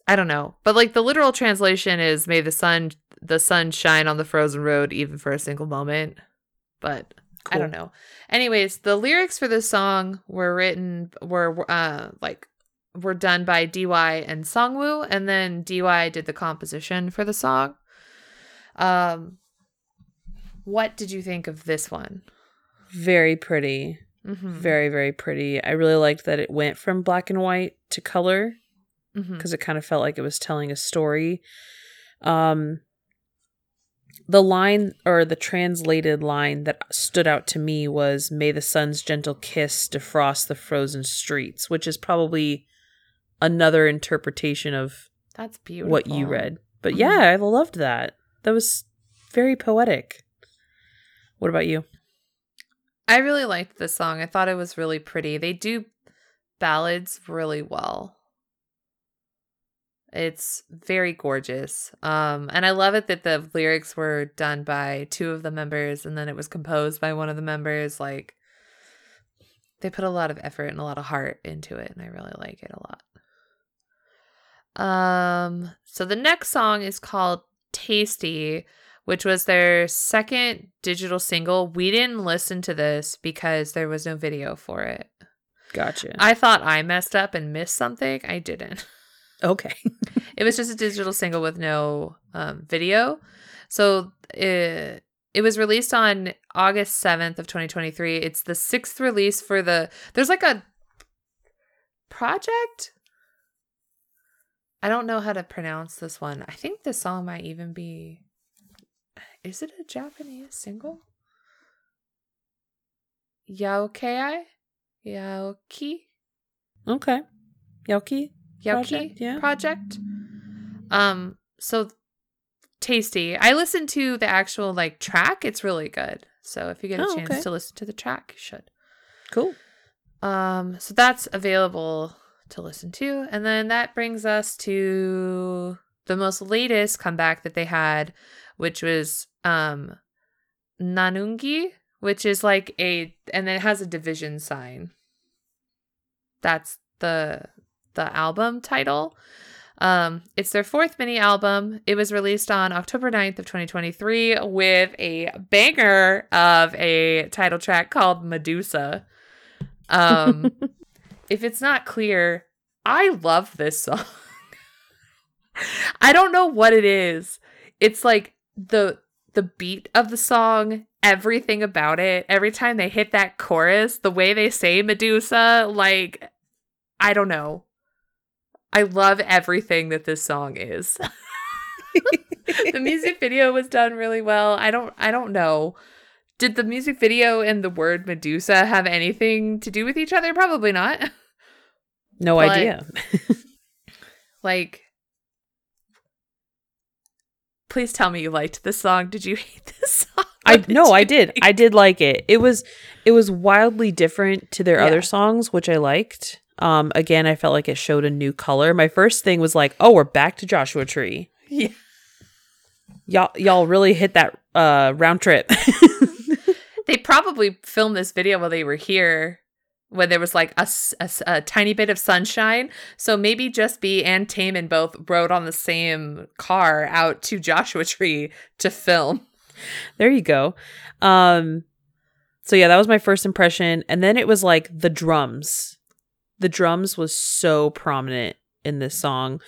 I don't know, but like the literal translation is "May the sun the sun shine on the frozen road, even for a single moment." But I don't know. Anyways, the lyrics for this song were written were uh like were done by DY and Sangwoo, and then DY did the composition for the song. Um, what did you think of this one? Very pretty. Mm-hmm. Very, very pretty. I really liked that it went from black and white to color mm-hmm. because it kind of felt like it was telling a story. Um, the line or the translated line that stood out to me was "May the sun's gentle kiss defrost the frozen streets," which is probably another interpretation of That's beautiful. what you read. But Mhm. yeah, I loved that. That was very poetic. What about you? I really liked this song. I thought it was really pretty. They do ballads really well. It's very gorgeous. Um, and I love it that the lyrics were done by two of the members and then it was composed by one of the members. Like, they put a lot of effort and a lot of heart into it, and I really like it a lot. Um, so the next song is called Tasty, which was their second digital single. We didn't listen to this because there was no video for it. Gotcha. I thought I messed up and missed something. I didn't. *laughs* okay. *laughs* it was just a digital single with no um, video. So it, it was released on August 7th of 2023. It's the sixth release for the there's like a project. I don't know how to pronounce this one. I think the song might even be Is it a Japanese single? Yaokei? Yaoki? Okay. Yaoki? Yaoki Project, yeah. project. Um so tasty. I listened to the actual like track. It's really good. So if you get a Oh, chance okay. to listen to the track, you should. Cool. Um, so that's available to listen to. And then that brings us to the most latest comeback that they had, which was um Nanugi, which is like a and then it has a division sign. That's the the album title. Um, it's their fourth mini album. It was released on October 9th of 2023 with a banger of a title track called Medusa. Um, *laughs* if it's not clear, I love this song. *laughs* I don't know what it is. It's like the the beat of the song, everything about it. Every time they hit that chorus, the way they say Medusa, like I don't know. I love everything that this song is. *laughs* the music video was done really well. I don't I don't know. Did the music video and the word Medusa have anything to do with each other? Probably not. No But- idea. *laughs* Like Please tell me you liked this song. Did you hate *laughs* this song? I no, I did. think? I did like it. It was it was wildly different to their Yeah. other songs, which I liked. Um again, I felt like it showed a new color. My first thing was like, "Oh, we're back to Joshua Tree." Yeah. Y'all y'all really hit that uh round trip. *laughs* They probably filmed this video while they were here when there was like a tiny bit of sunshine. So maybe JustB and Taemin both rode on the same car out to Joshua Tree to film. there you go. Um so yeah, that was my first impression and then it was like the drums. The drums was so prominent in this song.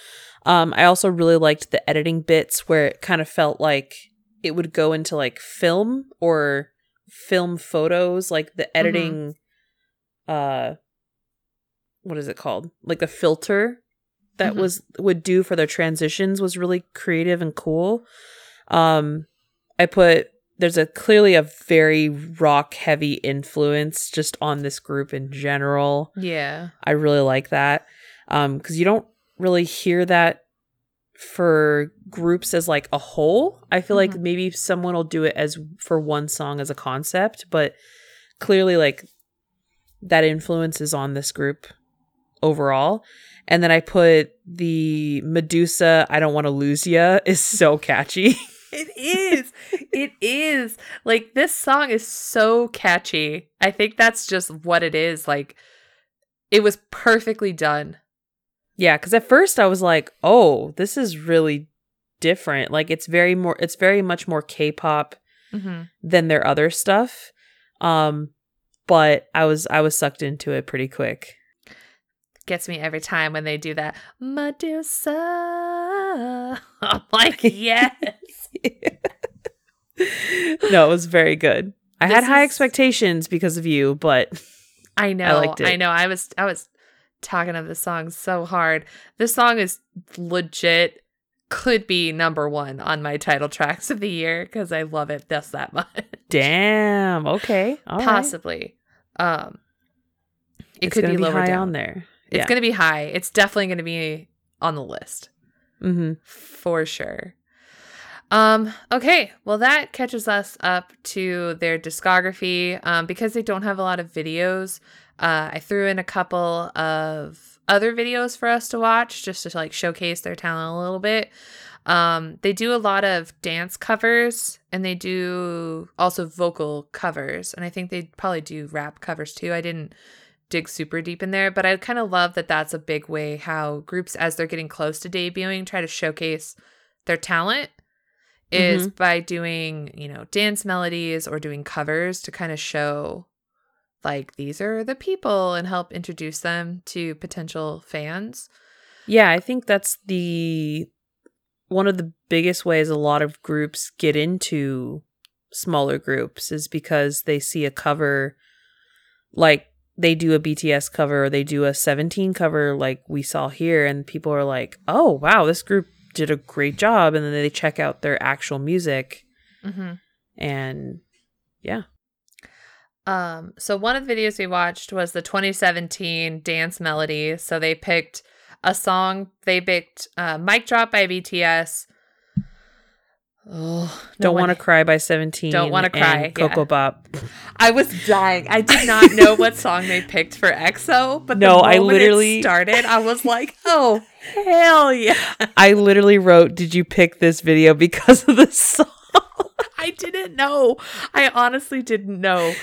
Um I also really liked the editing bits where it kind of felt like it would go into like film or film photos like the editing uh what is it called? Like the filter that Mhm. was would do for their transitions was really creative and cool. Um I put there's a clearly a very rock heavy influence just on this group in general. Yeah. I really like that. Um cuz you don't really hear that for groups as like a whole. I feel like Mhm. maybe someone will do it as for one song as a concept, but clearly like that influence is on this group overall. And then I put the Medusa I don't want to lose ya is so catchy. *laughs* It is. it is. Like this song is so catchy. I think that's just what it is. Like it was perfectly done. Yeah, because at first I was like, "Oh, this is really different. Like it's very more, it's very much more K-pop Mm-hmm. than their other stuff." Um, but I was I was sucked into it pretty quick. Gets me every time when they do that. Medusa. *laughs* I'm like, *laughs* yes. *laughs* no, it was very good. I had high is- expectations because of you, but I know. I, it. know. I was I was talking of this song so hard. This song is legit could be number one on my title tracks of the year because I love it just that *laughs* much. damn, okay, all right. Possibly. Um it It's could gonna be lower high down. on there. It's yeah. gonna be high. It's definitely gonna be on the list. mm-hmm. for sure. Um, okay, well that catches us up to their discography. Um, because they don't have a lot of videos, uh, I threw in a couple of other videos for us to watch just to like showcase their talent a little bit. Um, they do a lot of dance covers and they do also vocal covers. And I think they probably do rap covers too. I didn't dig super deep in there, but I kind of love that that's a big way how groups, as they're getting close to debuting, try to showcase their talent Mm-hmm. is by doing, you know, dance melodies or doing covers to kind of show like these are the people and help introduce them to potential fans. Yeah, I think that's the one of the biggest ways a lot of groups get into smaller groups is because they see a cover like they do a BTS cover or they do a 17 cover like we saw here and people are like, "Oh, wow, this group did a great job." And then they check out their actual music Mm-hmm. and yeah. Um, so one of the videos we watched was the 2017 dance melody. So they picked a song. They picked uh, "Mic Drop" by BTS. Oh, Don't Want to Cry by 17. Don't Wanna Cry, Ko Ko yeah. Bop. I was dying. I did not *laughs* know what song they picked for EXO, but No, the I literally- started. I was *laughs* like, "Oh hell yeah!" I literally wrote, "Did you pick this video because of the *laughs* song?" I didn't know. I honestly didn't know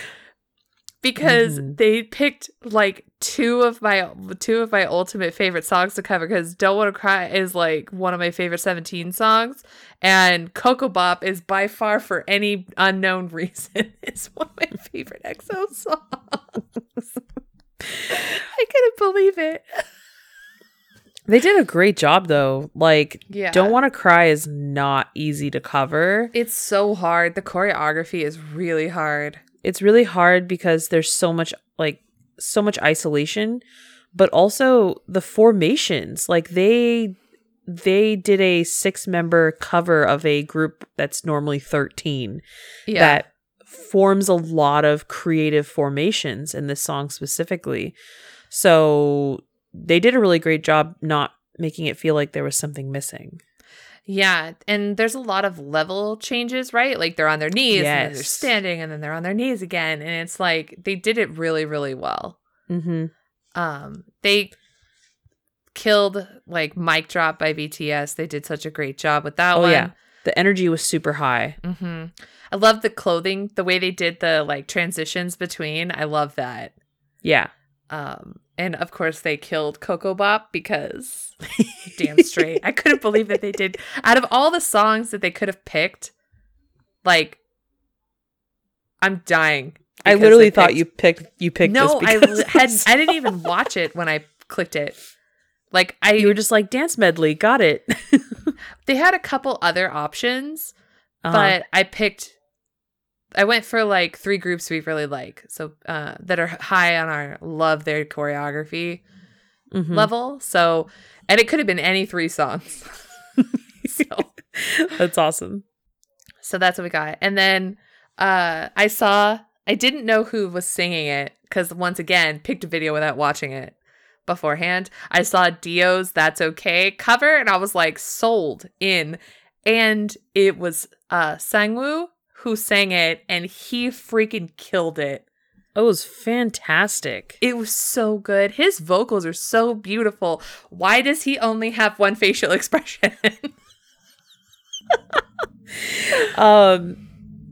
because Mhm. they picked like two of my two of my ultimate favorite songs to cover because Don't Want to Cry is like one of my favorite 17 songs and Ko Ko Bop is by far for any unknown *laughs* reason is one of my favorite EXO songs. *laughs* I couldn't believe it. They did a great job though. Like, Yeah. Don't Want to Cry is not easy to cover. It's so hard. The choreography is really hard. It's really hard because there's so much like so much isolation, but also the formations. Like they they did a six member cover of a group that's normally 13 Yeah. that forms a lot of creative formations in this song specifically. So they did a really great job not making it feel like there was something missing. Yeah, and there's a lot of level changes, right? Like they're on their knees and they're standing and then they're on their knees again and it's like they did it really really well. Mm-hmm. Um they killed like Mic Drop by BTS. They did such a great job with that Oh one. yeah, the energy was super high. hmm I love the clothing, the way they did the like transitions between. I love that. Yeah, Um and of course they killed Ko Ko Bop because *laughs* damn straight. I couldn't believe that they did. Out of all the songs that they could have picked, like, I'm dying. I literally thought picked- you picked you picked No, I had. *laughs* I didn't even watch it when I clicked it. Like I, you were just like dance medley, got it. *laughs* they had a couple other options, Uh-huh. but I picked. I went for like three groups we really like, so uh, that are high on our love their choreography Mhm. level. So, and it could have been any three songs. *laughs* so. *laughs* that's awesome. So that's what we got. And then uh I saw I didn't know who was singing it cuz once again picked a video without watching it beforehand. I saw D.O.'s That's Okay cover and I was like sold in and it was uh Sangwoo who sang it and he freaking killed it. It was fantastic. It was so good. His vocals are so beautiful. Why does he only have one facial *laughs* expression? *laughs* Um,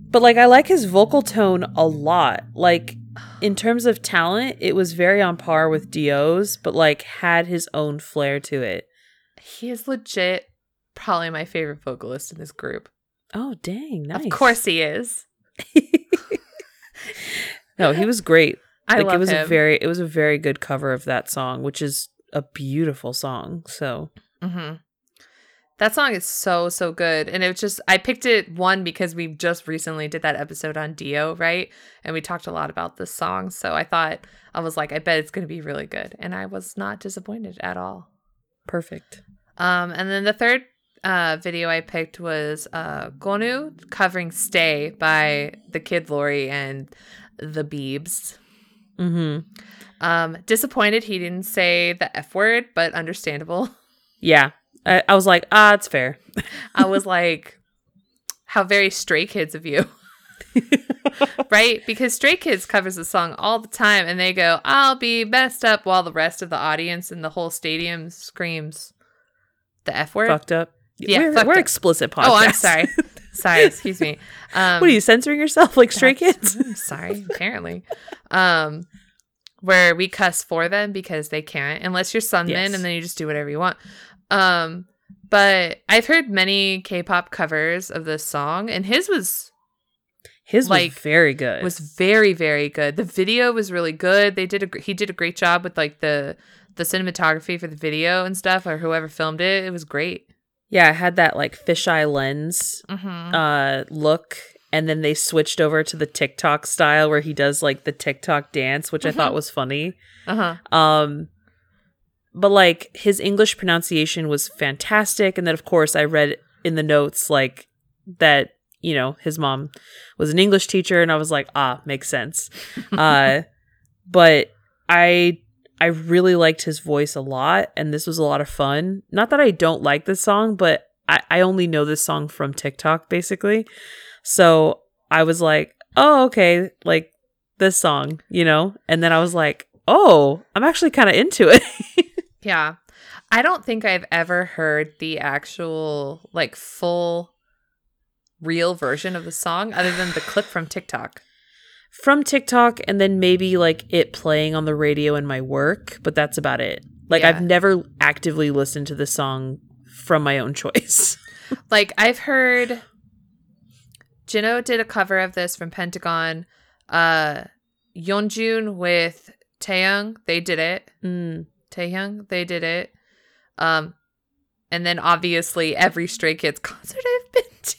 but like I like his vocal tone a lot. Like in terms of talent, it was very on par with D.O.'s, but like had his own flair to it. he is legit probably my favorite vocalist in this group. Oh dang, nice. Of course he is. *laughs* no, he was great. *laughs* I like love it was him. a very it was a very good cover of that song, which is a beautiful song. So hmm That song is so so good, and it was just I picked it one because we just recently did that episode on D.O., right? And we talked a lot about this song, so I thought I was like, I bet it's going to be really good, and I was not disappointed at all. perfect. Um, and then the third uh, video I picked was uh, Geonu covering "Stay" by the Kid LAROI and the Beebs. Mm-hmm. Um, disappointed he didn't say the F word, but understandable. *laughs* Yeah. I, I was like, ah, it's fair. I was like, how very stray kids of you. *laughs* right? Because Stray Kids covers the song all the time and they go, I'll be messed up while the rest of the audience and the whole stadium screams the F word. Fucked up. Yeah, we're, we're explicit podcast. Oh, I'm sorry. *laughs* sorry, excuse me. Um, what are you censoring yourself like Stray Kids? I'm *laughs* sorry, apparently. Um, where we cuss for them because they can't, unless you're Seungmin, Yes. and then you just do whatever you want. Um, but I've heard many K-pop covers of this song, and his was His Like, was very good. was very very good. The video was really good. They did a he did a great job with like the the cinematography for the video and stuff, or whoever filmed it. It was great. Yeah, it had that like fisheye lens Mm-hmm. uh look and then they switched over to the TikTok style where he does like the TikTok dance, which I thought Mhm. was funny. Uh huh. Um but like his English pronunciation was fantastic and then of course I read in the notes like that you know his mom was an English teacher and I was like ah makes sense. *laughs* uh but I I really liked his voice a lot and this was a lot of fun. Not that I don't like this song, but I, I only know this song from TikTok basically. So I was like, oh, okay, like this song, you know? And then I was like, oh, I'm actually kind of into it. *laughs* Yeah. I don't think I've ever heard the actual, like, full real version of the song other than the clip from TikTok. From TikTok and then maybe like it playing on the radio in my work, but that's about it. Like Yeah. I've never actively listened to the song from my own *laughs* choice. Like, I've heard Jinho did a cover of this from Pentagon. Uh, Yeonjun with Taeyong, they did it. Mm. Taehyung, they did it. Um, and then obviously every Stray Kids concert I've been to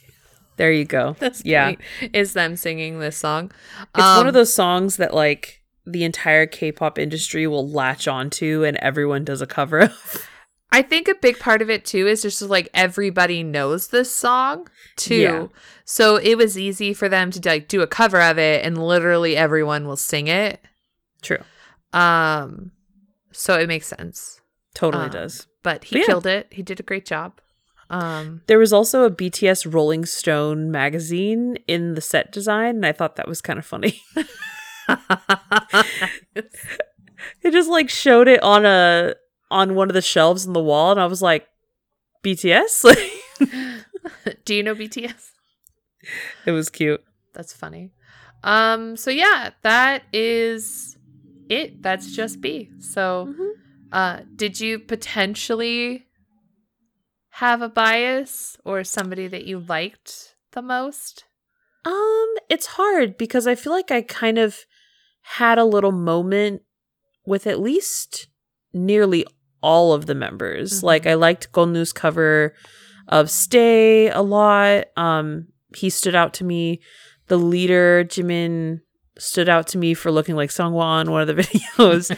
There you go. *laughs* That's Yeah. point is them singing this song. It's one Um, of those songs that like the entire K-pop industry will latch onto and everyone does a cover of. *laughs* I think a big part of it too is just like everybody knows this song too. Yeah. So it was easy for them to like do a cover of it and literally everyone will sing it. True. Um so it makes sense. Totally Um, does. But he But yeah. killed it. He did a great job. Um There was also a BTS Rolling Stone magazine in the set design, and I thought that was kind of funny. *laughs* it just like showed it on a on one of the shelves in the wall, and I was like, BTS? *laughs* Do you know BTS? it was cute. That's funny. Um so yeah, that is it. That's JustB. So uh did you potentially have a bias or somebody that you liked the most? Um, it's hard because I feel like I kind of had a little moment with at least nearly all of the members. Mhm. Like I liked Geonu's cover of Stay a lot. Um, he stood out to me. The leader, Jimin, stood out to me for looking like Sungwon in one of the *laughs* videos.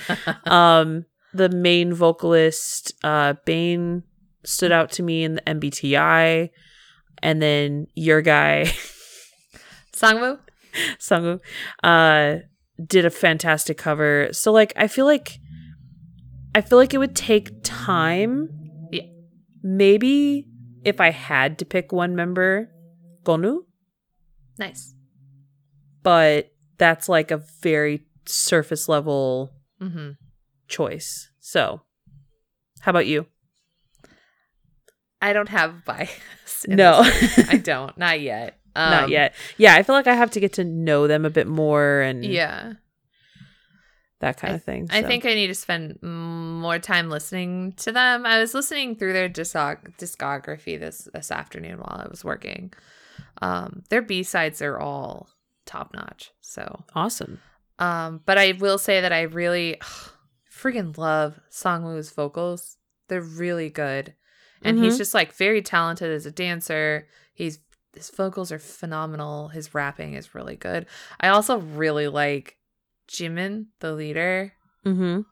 *laughs* um, the main vocalist, uh, Bain, stood out to me in the MBTI. And then your guy, *laughs* Sangwoo? Sungwoo, uh, did a fantastic cover. So like I feel like I feel like it would take time. Yeah. Maybe if I had to pick one member, Geonu, Nice. but that's like a very surface level Mm-hmm. choice. So, how about you? I don't have *laughs* bias. No. I don't. Not yet. *laughs* Um, Not yet. Yeah, I feel like I have to get to know them a bit more and Yeah. that kind of thing. I think I need to spend more time listening to them. I was listening through their discog- discography this this afternoon while I was working. Um, their B sides are all top notch. So, awesome. um, but I will say that I really freaking love Sangwoo's vocals. They're really good, and he's Mhm. just like very talented as a dancer. He's his vocals are phenomenal. His rapping is really good. I also really like Jimin, the leader. Mm-hmm.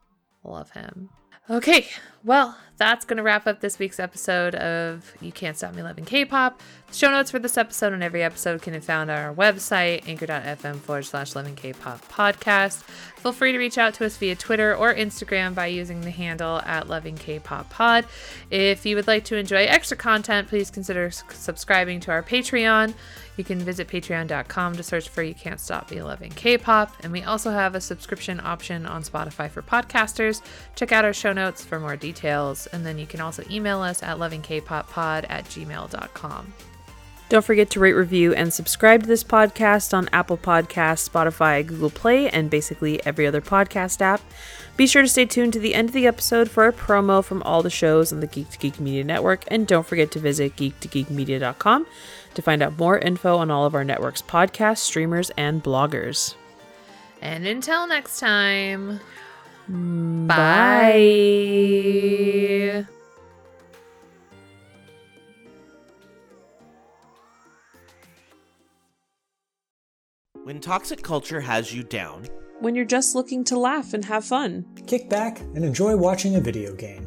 Love him. Okay, well, that's going to wrap up this week's episode of You Can't Stop Me Loving K pop. Show notes for this episode and every episode can be found on our website, anchor.fm forward slash 11kpop podcast. Feel free to reach out to us via Twitter or Instagram by using the handle at lovingkpoppod. If you would like to enjoy extra content, please consider subscribing to our Patreon. You can visit patreon.com to search for You Can't Stop Me Loving K-Pop. And we also have a subscription option on Spotify for podcasters. Check out our show notes for more details. And then you can also email us at lovingkpoppod at gmail.com. Don't forget to rate, review, and subscribe to this podcast on Apple Podcasts, Spotify, Google Play, and basically every other podcast app. Be sure to stay tuned to the end of the episode for a promo from all the shows on the Geek to Geek Media Network, and don't forget to visit geektogeekmedia.com to find out more info on all of our network's podcasts, streamers, and bloggers. And until next time, mm, Bye. bye. When toxic culture has you down, When you're just looking to laugh and have fun. Kick back and enjoy watching a video game.